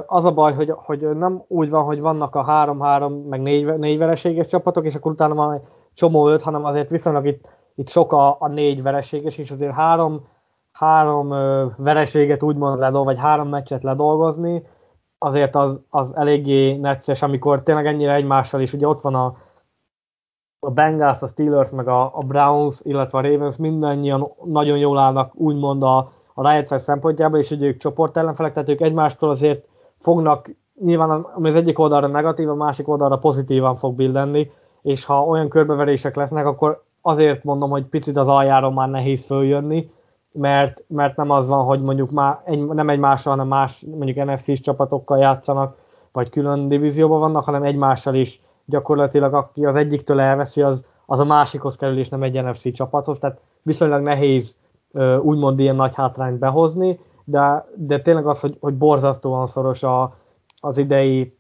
S1: az a baj, hogy, hogy nem úgy van, hogy vannak a 3-3, meg 4, 4 vereséges csapatok, és akkor utána van egy csomó öt, hanem azért viszonylag itt, itt sok a, a négy vereséges, és azért három, három vereséget úgymond ledol, vagy három meccset ledolgozni, azért az, az eléggé necces, amikor tényleg ennyire egymással is, ugye ott van a, a Bengals, a Steelers, meg a, a Browns, illetve a Ravens mindannyian nagyon jól állnak úgymond a, a rájegyszerű szempontjából, és hogy ők csoport ellenfelek, tehát ők egymástól azért fognak, nyilván ami az egyik oldalra negatív, a másik oldalra pozitívan fog billenni, és ha olyan körbeverések lesznek, akkor azért mondom, hogy picit az aljáról már nehéz följönni, mert, mert nem az van, hogy mondjuk már egy, nem egymással, hanem más mondjuk NFC-s csapatokkal játszanak, vagy külön divízióban vannak, hanem egymással is. Gyakorlatilag aki az egyiktől elveszi, az, az a másikhoz kerül, és nem egy NFC csapathoz, tehát viszonylag nehéz úgymond ilyen nagy hátrányt behozni, de, de tényleg az, hogy, hogy borzasztóan szoros a, az idei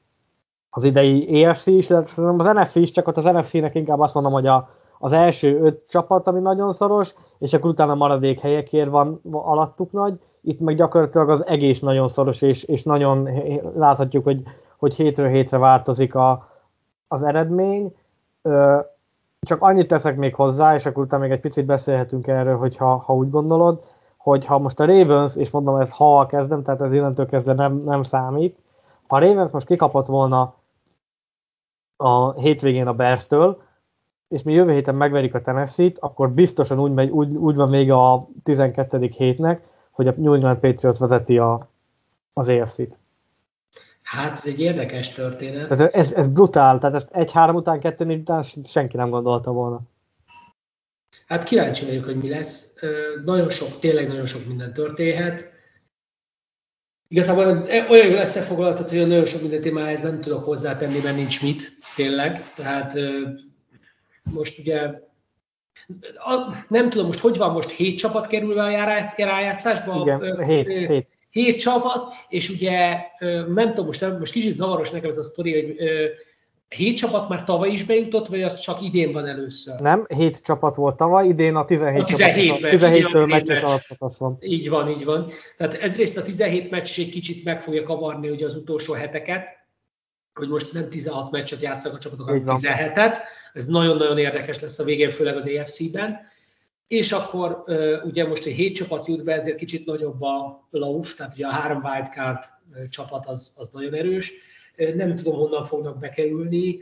S1: az idei EFC is, de az NFC is, csak ott az NFC-nek inkább azt mondom, hogy a, az első öt csapat, ami nagyon szoros, és akkor utána maradék helyekért van alattuk nagy, itt meg gyakorlatilag az egész nagyon szoros, és, és nagyon láthatjuk, hogy, hogy hétről hétre változik a, az eredmény. Csak annyit teszek még hozzá, és akkor utána még egy picit beszélhetünk erről, hogyha, ha úgy gondolod, hogy ha most a Ravens, és mondom, ez ha kezdem, tehát ez innentől kezdve nem, nem számít, ha a Ravens most kikapott volna a hétvégén a Bears-től, és mi jövő héten megverik a Tennessee-t, akkor biztosan úgy, megy, úgy, úgy van vége a 12. hétnek, hogy a New England Patriots vezeti a, az AFC-t.
S2: Hát ez egy érdekes történet.
S1: Tehát ez, ez brutál, tehát ezt egy-három után, kettő után senki nem gondolta volna.
S2: Hát kíváncsi vagyok, hogy mi lesz. Nagyon sok, tényleg nagyon sok minden történhet. Igazából olyan jól összefoglaltat, hogy nagyon sok minden témához nem tudok hozzátenni, mert nincs mit, tényleg. Tehát most ugye a, nem tudom, most hogy van, most hét csapat kerülve a rájátszásba?
S1: Igen, hét, hét.
S2: Hét csapat, és ugye nem tudom, most, most kicsit zavaros nekem ez a sztori, hogy hét csapat már tavaly is bejutott, vagy az csak idén van először?
S1: Nem, hét csapat volt tavaly, idén a 17,
S2: a 17
S1: csapat, 17-től meccses alapszakasz van.
S2: Így van, így van. Tehát ezrészt a 17 meccs egy kicsit meg fogja kavarni ugye az utolsó heteket, hogy most nem 16 meccset játszanak a csapatok, hanem 17-et. Ez nagyon-nagyon érdekes lesz a végén, főleg az EFC-ben. És akkor ugye most egy hét csapat jut be, ezért kicsit nagyobb a lauf, tehát ugye a három wildcard csapat az, az nagyon erős. Nem tudom, honnan fognak bekerülni.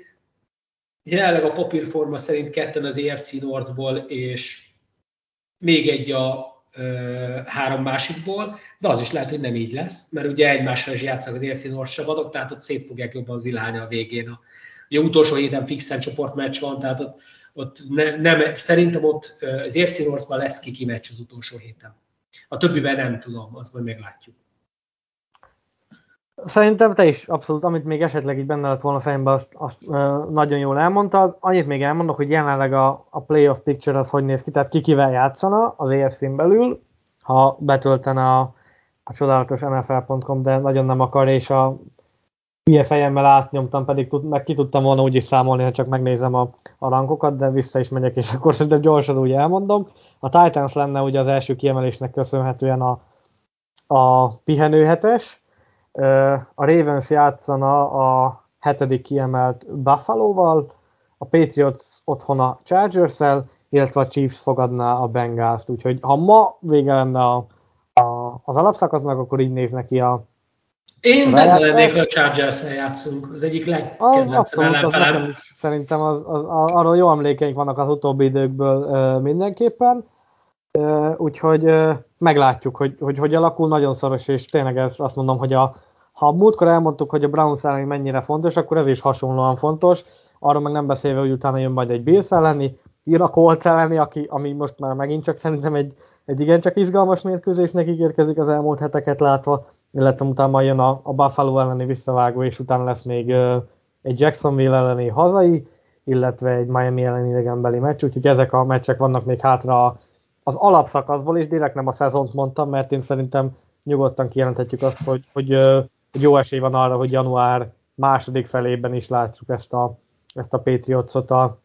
S2: Jelenleg a papírforma szerint ketten az EFC Northból, és még egy a három másikból, de az is lehet, hogy nem így lesz, mert ugye egymással is játszanak az EFC North csapatok, tehát ott szép fogják jobban zilálni a végén. A, ugye utolsó héten fixen csoportmeccs van, tehát ott ott ne, nem, szerintem ott az EFC Northban lesz kiki meccs az utolsó héten. A többiben nem tudom, azt majd meglátjuk.
S1: Szerintem te is abszolút, amit még esetleg így benne lett volna a fejemben, azt, azt uh, nagyon jól elmondtad. Annyit még elmondok, hogy jelenleg a, a playoff picture az hogy néz ki, tehát ki kivel játszana az EFC-n belül, ha betöltene a, a csodálatos NFL.com, de nagyon nem akar, és a hülye fejemmel átnyomtam, pedig tud, meg ki tudtam volna úgy is számolni, ha csak megnézem a, a rankokat, de vissza is megyek, és akkor szerintem gyorsan úgy elmondom. A Titans lenne ugye az első kiemelésnek köszönhetően a, a pihenőhetes, a Ravens játszana a hetedik kiemelt Buffalo-val, a Patriots otthon a Chargers-el, illetve a Chiefs fogadná a Bengals-t. Úgyhogy ha ma vége lenne a, a, az alapszakasznak, akkor így néz neki a,
S2: én benne lennék, a chargers játszunk. Az egyik legkedvencem ellenfelem.
S1: Szerintem az, az, az, arról jó emlékeink vannak az utóbbi időkből uh, mindenképpen. Uh, úgyhogy uh, meglátjuk, hogy, hogy hogy alakul. Nagyon szoros, és tényleg ez azt mondom, hogy a, ha múltkor elmondtuk, hogy a Browns elleni mennyire fontos, akkor ez is hasonlóan fontos. Arról meg nem beszélve, hogy utána jön majd egy Bills elleni, ír a Colts elleni, aki, ami most már megint csak szerintem egy, egy igencsak izgalmas mérkőzésnek ígérkezik az elmúlt heteket látva illetve utána jön a, a Buffalo elleni visszavágó, és utána lesz még uh, egy Jacksonville elleni hazai, illetve egy Miami elleni idegenbeli meccs, úgyhogy ezek a meccsek vannak még hátra az alapszakaszból, és direkt nem a szezont mondtam, mert én szerintem nyugodtan kijelenthetjük azt, hogy, hogy, hogy jó esély van arra, hogy január második felében is látjuk ezt a, ezt a Patriotsot a,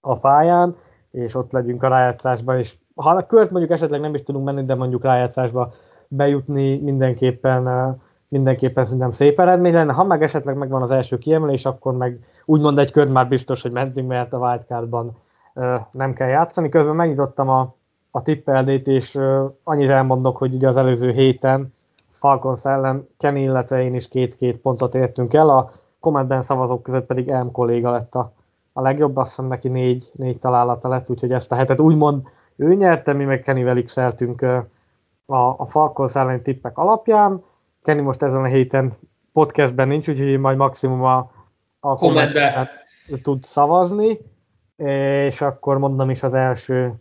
S1: a pályán, és ott legyünk a rájátszásban, és ha a kört mondjuk esetleg nem is tudunk menni, de mondjuk rájátszásba bejutni mindenképpen, mindenképpen szerintem szép eredmény lenne. Ha meg esetleg megvan az első kiemelés, akkor meg úgymond egy kör már biztos, hogy mentünk, mert a wildcardban nem kell játszani. Közben megnyitottam a, a tippeldét, és annyit elmondok, hogy ugye az előző héten Falcons ellen Kenny, illetve én is két-két pontot értünk el, a kommentben szavazók között pedig M kolléga lett a a legjobb, azt hiszem neki négy, négy találata lett, úgyhogy ezt a hetet úgymond ő nyerte, mi meg Kennyvel x a, a Falcons elleni tippek alapján. Kenny most ezen a héten podcastben nincs, úgyhogy majd maximum a, a kommentben tud szavazni, és akkor mondom is az első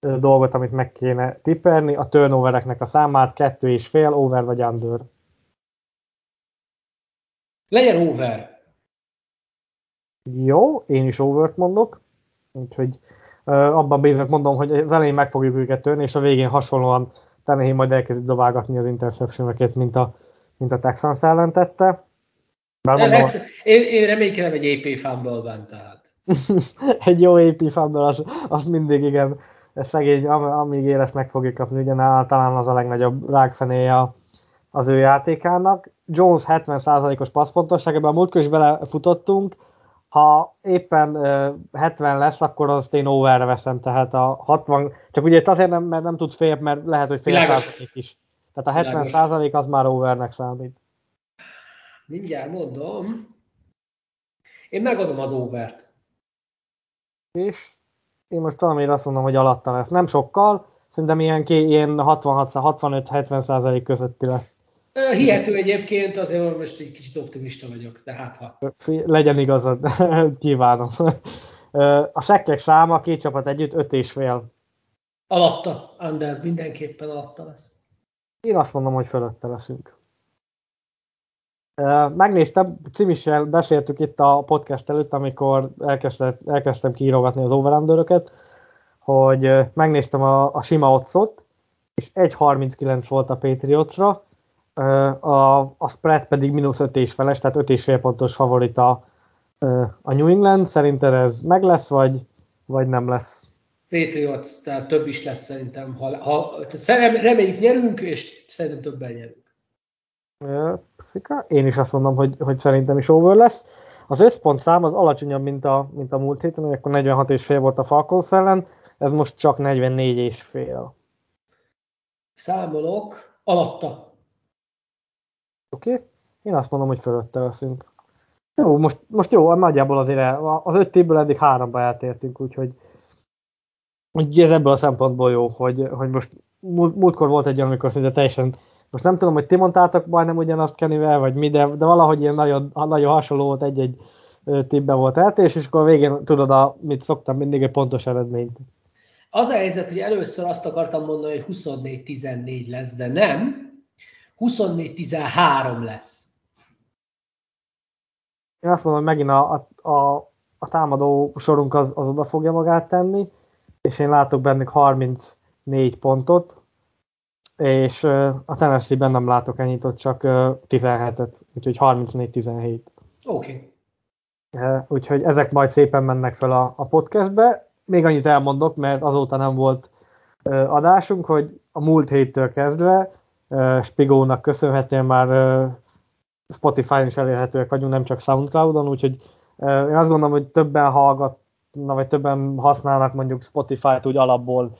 S1: dolgot, amit meg kéne tippelni, a turnovereknek a számát, kettő és fél, over vagy under.
S2: Legyen over.
S1: Jó, én is overt mondok, úgyhogy uh, abban bízok mondom, hogy az elején meg fogjuk őket törni, és a végén hasonlóan Tannehill majd elkezdi dobálgatni az interception mint a, mint a Texans ellen tette.
S2: mondom, lesz, én, én reménykedem egy AP fumble tehát.
S1: egy jó AP fumble, az, az mindig igen, szegény, amíg él, ezt meg fogja kapni, ugye talán az a legnagyobb rákfenéje az ő játékának. Jones 70%-os passzpontosságában a múltkor is belefutottunk, ha éppen 70 lesz, akkor azt én overre veszem, tehát a 60, csak ugye itt azért nem, mert nem tudsz fél, mert lehet, hogy fél százalék is. Tehát a 70 Világos. százalék az már overnek számít.
S2: Mindjárt mondom. Én megadom az overt.
S1: És én most valamiért azt mondom, hogy alatta lesz. Nem sokkal, szerintem ilyen, ilyen 66-65-70 százalék közötti lesz.
S2: Hihető egyébként, azért most egy kicsit optimista vagyok, de hát ha.
S1: Legyen igazad, kívánom. A sekkek száma két csapat együtt öt és fél.
S2: Alatta, under, mindenképpen alatta lesz.
S1: Én azt mondom, hogy fölötte leszünk. Megnéztem, Cimissel beszéltük itt a podcast előtt, amikor elkezdtem, elkezdtem kiírogatni az overrunderöket, hogy megnéztem a, a sima otcot, és 1.39 volt a Patriotsra, a, a spread pedig mínusz 5 és feles, tehát 5 és fél pontos favorita a New England. Szerinted ez meg lesz, vagy, vagy nem lesz?
S2: Patriots, tehát több is lesz szerintem. Ha, ha, reméljük nyerünk, és szerintem többen nyerünk.
S1: Szika. Én is azt mondom, hogy, hogy szerintem is over lesz. Az összpont szám az alacsonyabb, mint a, mint a múlt héten, hogy akkor 46 és fél volt a Falcons ellen, ez most csak 44 és fél.
S2: Számolok, alatta
S1: Oké? Okay? Én azt mondom, hogy fölötte veszünk. Jó, most, most jó, nagyjából azért el, az öt évből eddig háromba eltértünk, úgyhogy úgy ez ebből a szempontból jó, hogy, hogy most múlt, múltkor volt egy olyan, amikor szinte teljesen, most nem tudom, hogy ti mondtátok majdnem ugyanazt Kennyvel, vagy mi, de, de valahogy ilyen nagyon, nagyon hasonló volt egy-egy tippben volt eltérés, és akkor a végén tudod, a, mit szoktam mindig, egy pontos eredményt.
S2: Az a helyzet, hogy először azt akartam mondani, hogy 24-14 lesz, de nem, 24-13 lesz.
S1: Én azt mondom, hogy megint a, a, a támadó sorunk az, az oda fogja magát tenni, és én látok bennük 34 pontot, és a Tennessee-ben nem látok ennyit, ott csak 17-et, úgyhogy 34-17.
S2: Oké.
S1: Okay. Úgyhogy ezek majd szépen mennek fel a, a podcastbe. Még annyit elmondok, mert azóta nem volt adásunk, hogy a múlt héttől kezdve Spigónak köszönhetően már Spotify-on is elérhetőek vagyunk, nem csak Soundcloud-on, úgyhogy én azt gondolom, hogy többen hallgatna, vagy többen használnak mondjuk Spotify-t úgy alapból,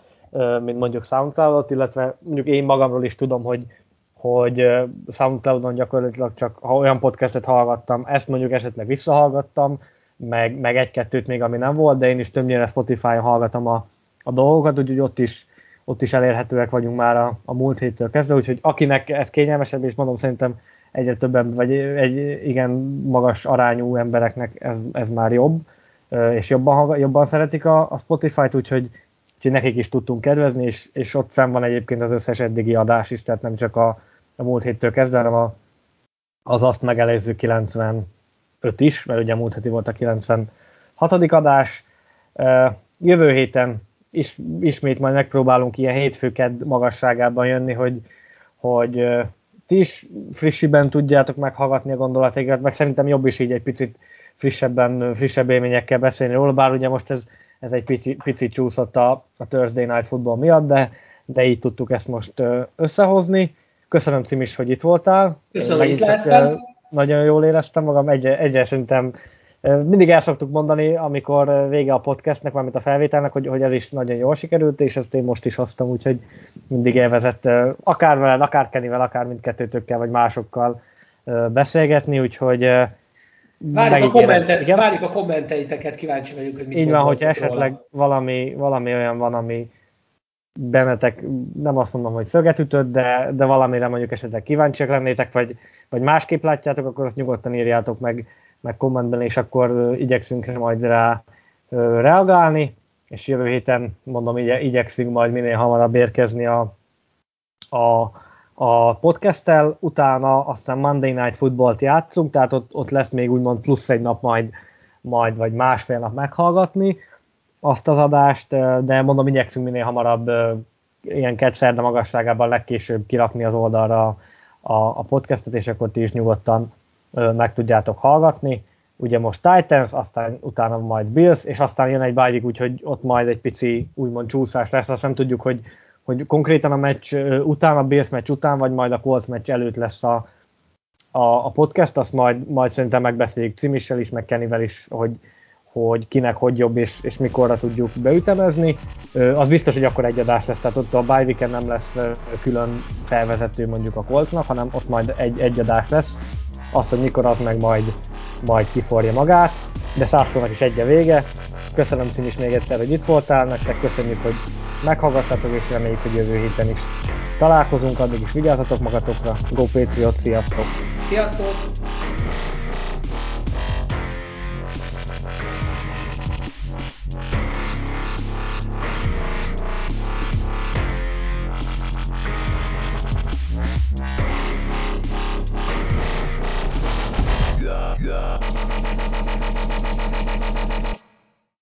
S1: mint mondjuk Soundcloud-ot, illetve mondjuk én magamról is tudom, hogy, hogy Soundcloud-on gyakorlatilag csak ha olyan podcastet hallgattam, ezt mondjuk esetleg visszahallgattam, meg, meg egy-kettőt még, ami nem volt, de én is többnyire Spotify-on hallgatom a, a dolgokat, úgyhogy ott is ott is elérhetőek vagyunk már a, a múlt héttől kezdve, úgyhogy akinek ez kényelmesebb, és mondom szerintem egyre többen, vagy egy igen magas arányú embereknek ez, ez már jobb, és jobban, jobban szeretik a, a Spotify-t, úgyhogy, úgyhogy nekik is tudtunk kedvezni, és, és ott fenn van egyébként az összes eddigi adás is, tehát nem csak a, a múlt héttől kezdve, hanem a, az azt megelőző 95 is, mert ugye múlt heti volt a 96. adás. Jövő héten is, ismét majd megpróbálunk ilyen hétfőked magasságában jönni, hogy, hogy ti is frissiben tudjátok meghallgatni a gondolataikat, meg szerintem jobb is így egy picit frissebben, frissebb élményekkel beszélni róla, bár ugye most ez, ez egy pici, pici csúszott a, a Thursday Night Football miatt, de, de így tudtuk ezt most összehozni. Köszönöm Cimis, hogy itt voltál.
S2: Köszönöm, itt
S1: Nagyon jól éreztem magam, egyre, egyre szerintem mindig el szoktuk mondani, amikor vége a podcastnek, valamit a felvételnek, hogy, hogy ez is nagyon jól sikerült, és ezt én most is hoztam, úgyhogy mindig élvezett akár veled, akár Kenivel, akár mindkettőtökkel, vagy másokkal beszélgetni, úgyhogy
S2: Várjuk a, kommente, igen? várjuk a kommenteiteket, kíváncsi vagyunk, hogy mit
S1: Így van, hogyha esetleg valami, valami olyan van, ami bennetek, nem azt mondom, hogy szöget ütött, de, de valamire mondjuk esetleg kíváncsiak lennétek, vagy, vagy másképp látjátok, akkor azt nyugodtan írjátok meg, meg kommentben, és akkor igyekszünk majd rá reagálni, és jövő héten, mondom, igye, igyekszünk majd minél hamarabb érkezni a, a, a podcasttel, utána aztán Monday Night Football-t játszunk, tehát ott, ott lesz még úgymond plusz egy nap majd, majd vagy másfél nap meghallgatni azt az adást, de mondom, igyekszünk minél hamarabb ilyen kedszerde magasságában legkésőbb kirakni az oldalra a, a podcastet, és akkor ti is nyugodtan meg tudjátok hallgatni. Ugye most Titans, aztán utána majd Bills, és aztán jön egy bye úgyhogy ott majd egy pici úgymond csúszás lesz, azt nem tudjuk, hogy hogy konkrétan a meccs után, a Bills meccs után, vagy majd a Colts meccs előtt lesz a, a, a podcast, azt majd, majd szerintem megbeszéljük Cimissel is, meg Kennyvel is, hogy, hogy kinek hogy jobb, és, és mikorra tudjuk beütemezni. Az biztos, hogy akkor egy adás lesz, tehát ott a bye nem lesz külön felvezető mondjuk a Coltsnak, hanem ott majd egy, egy adás lesz. Az, hogy mikor az meg majd, majd kiforja magát, de százszónak is egy a vége. Köszönöm Cimis még egyszer, hogy itt voltál, nektek köszönjük, hogy meghallgattatok, és reméljük, hogy jövő héten is találkozunk, addig is vigyázzatok magatokra. Go Patriot, sziasztok!
S2: Sziasztok! Yeah.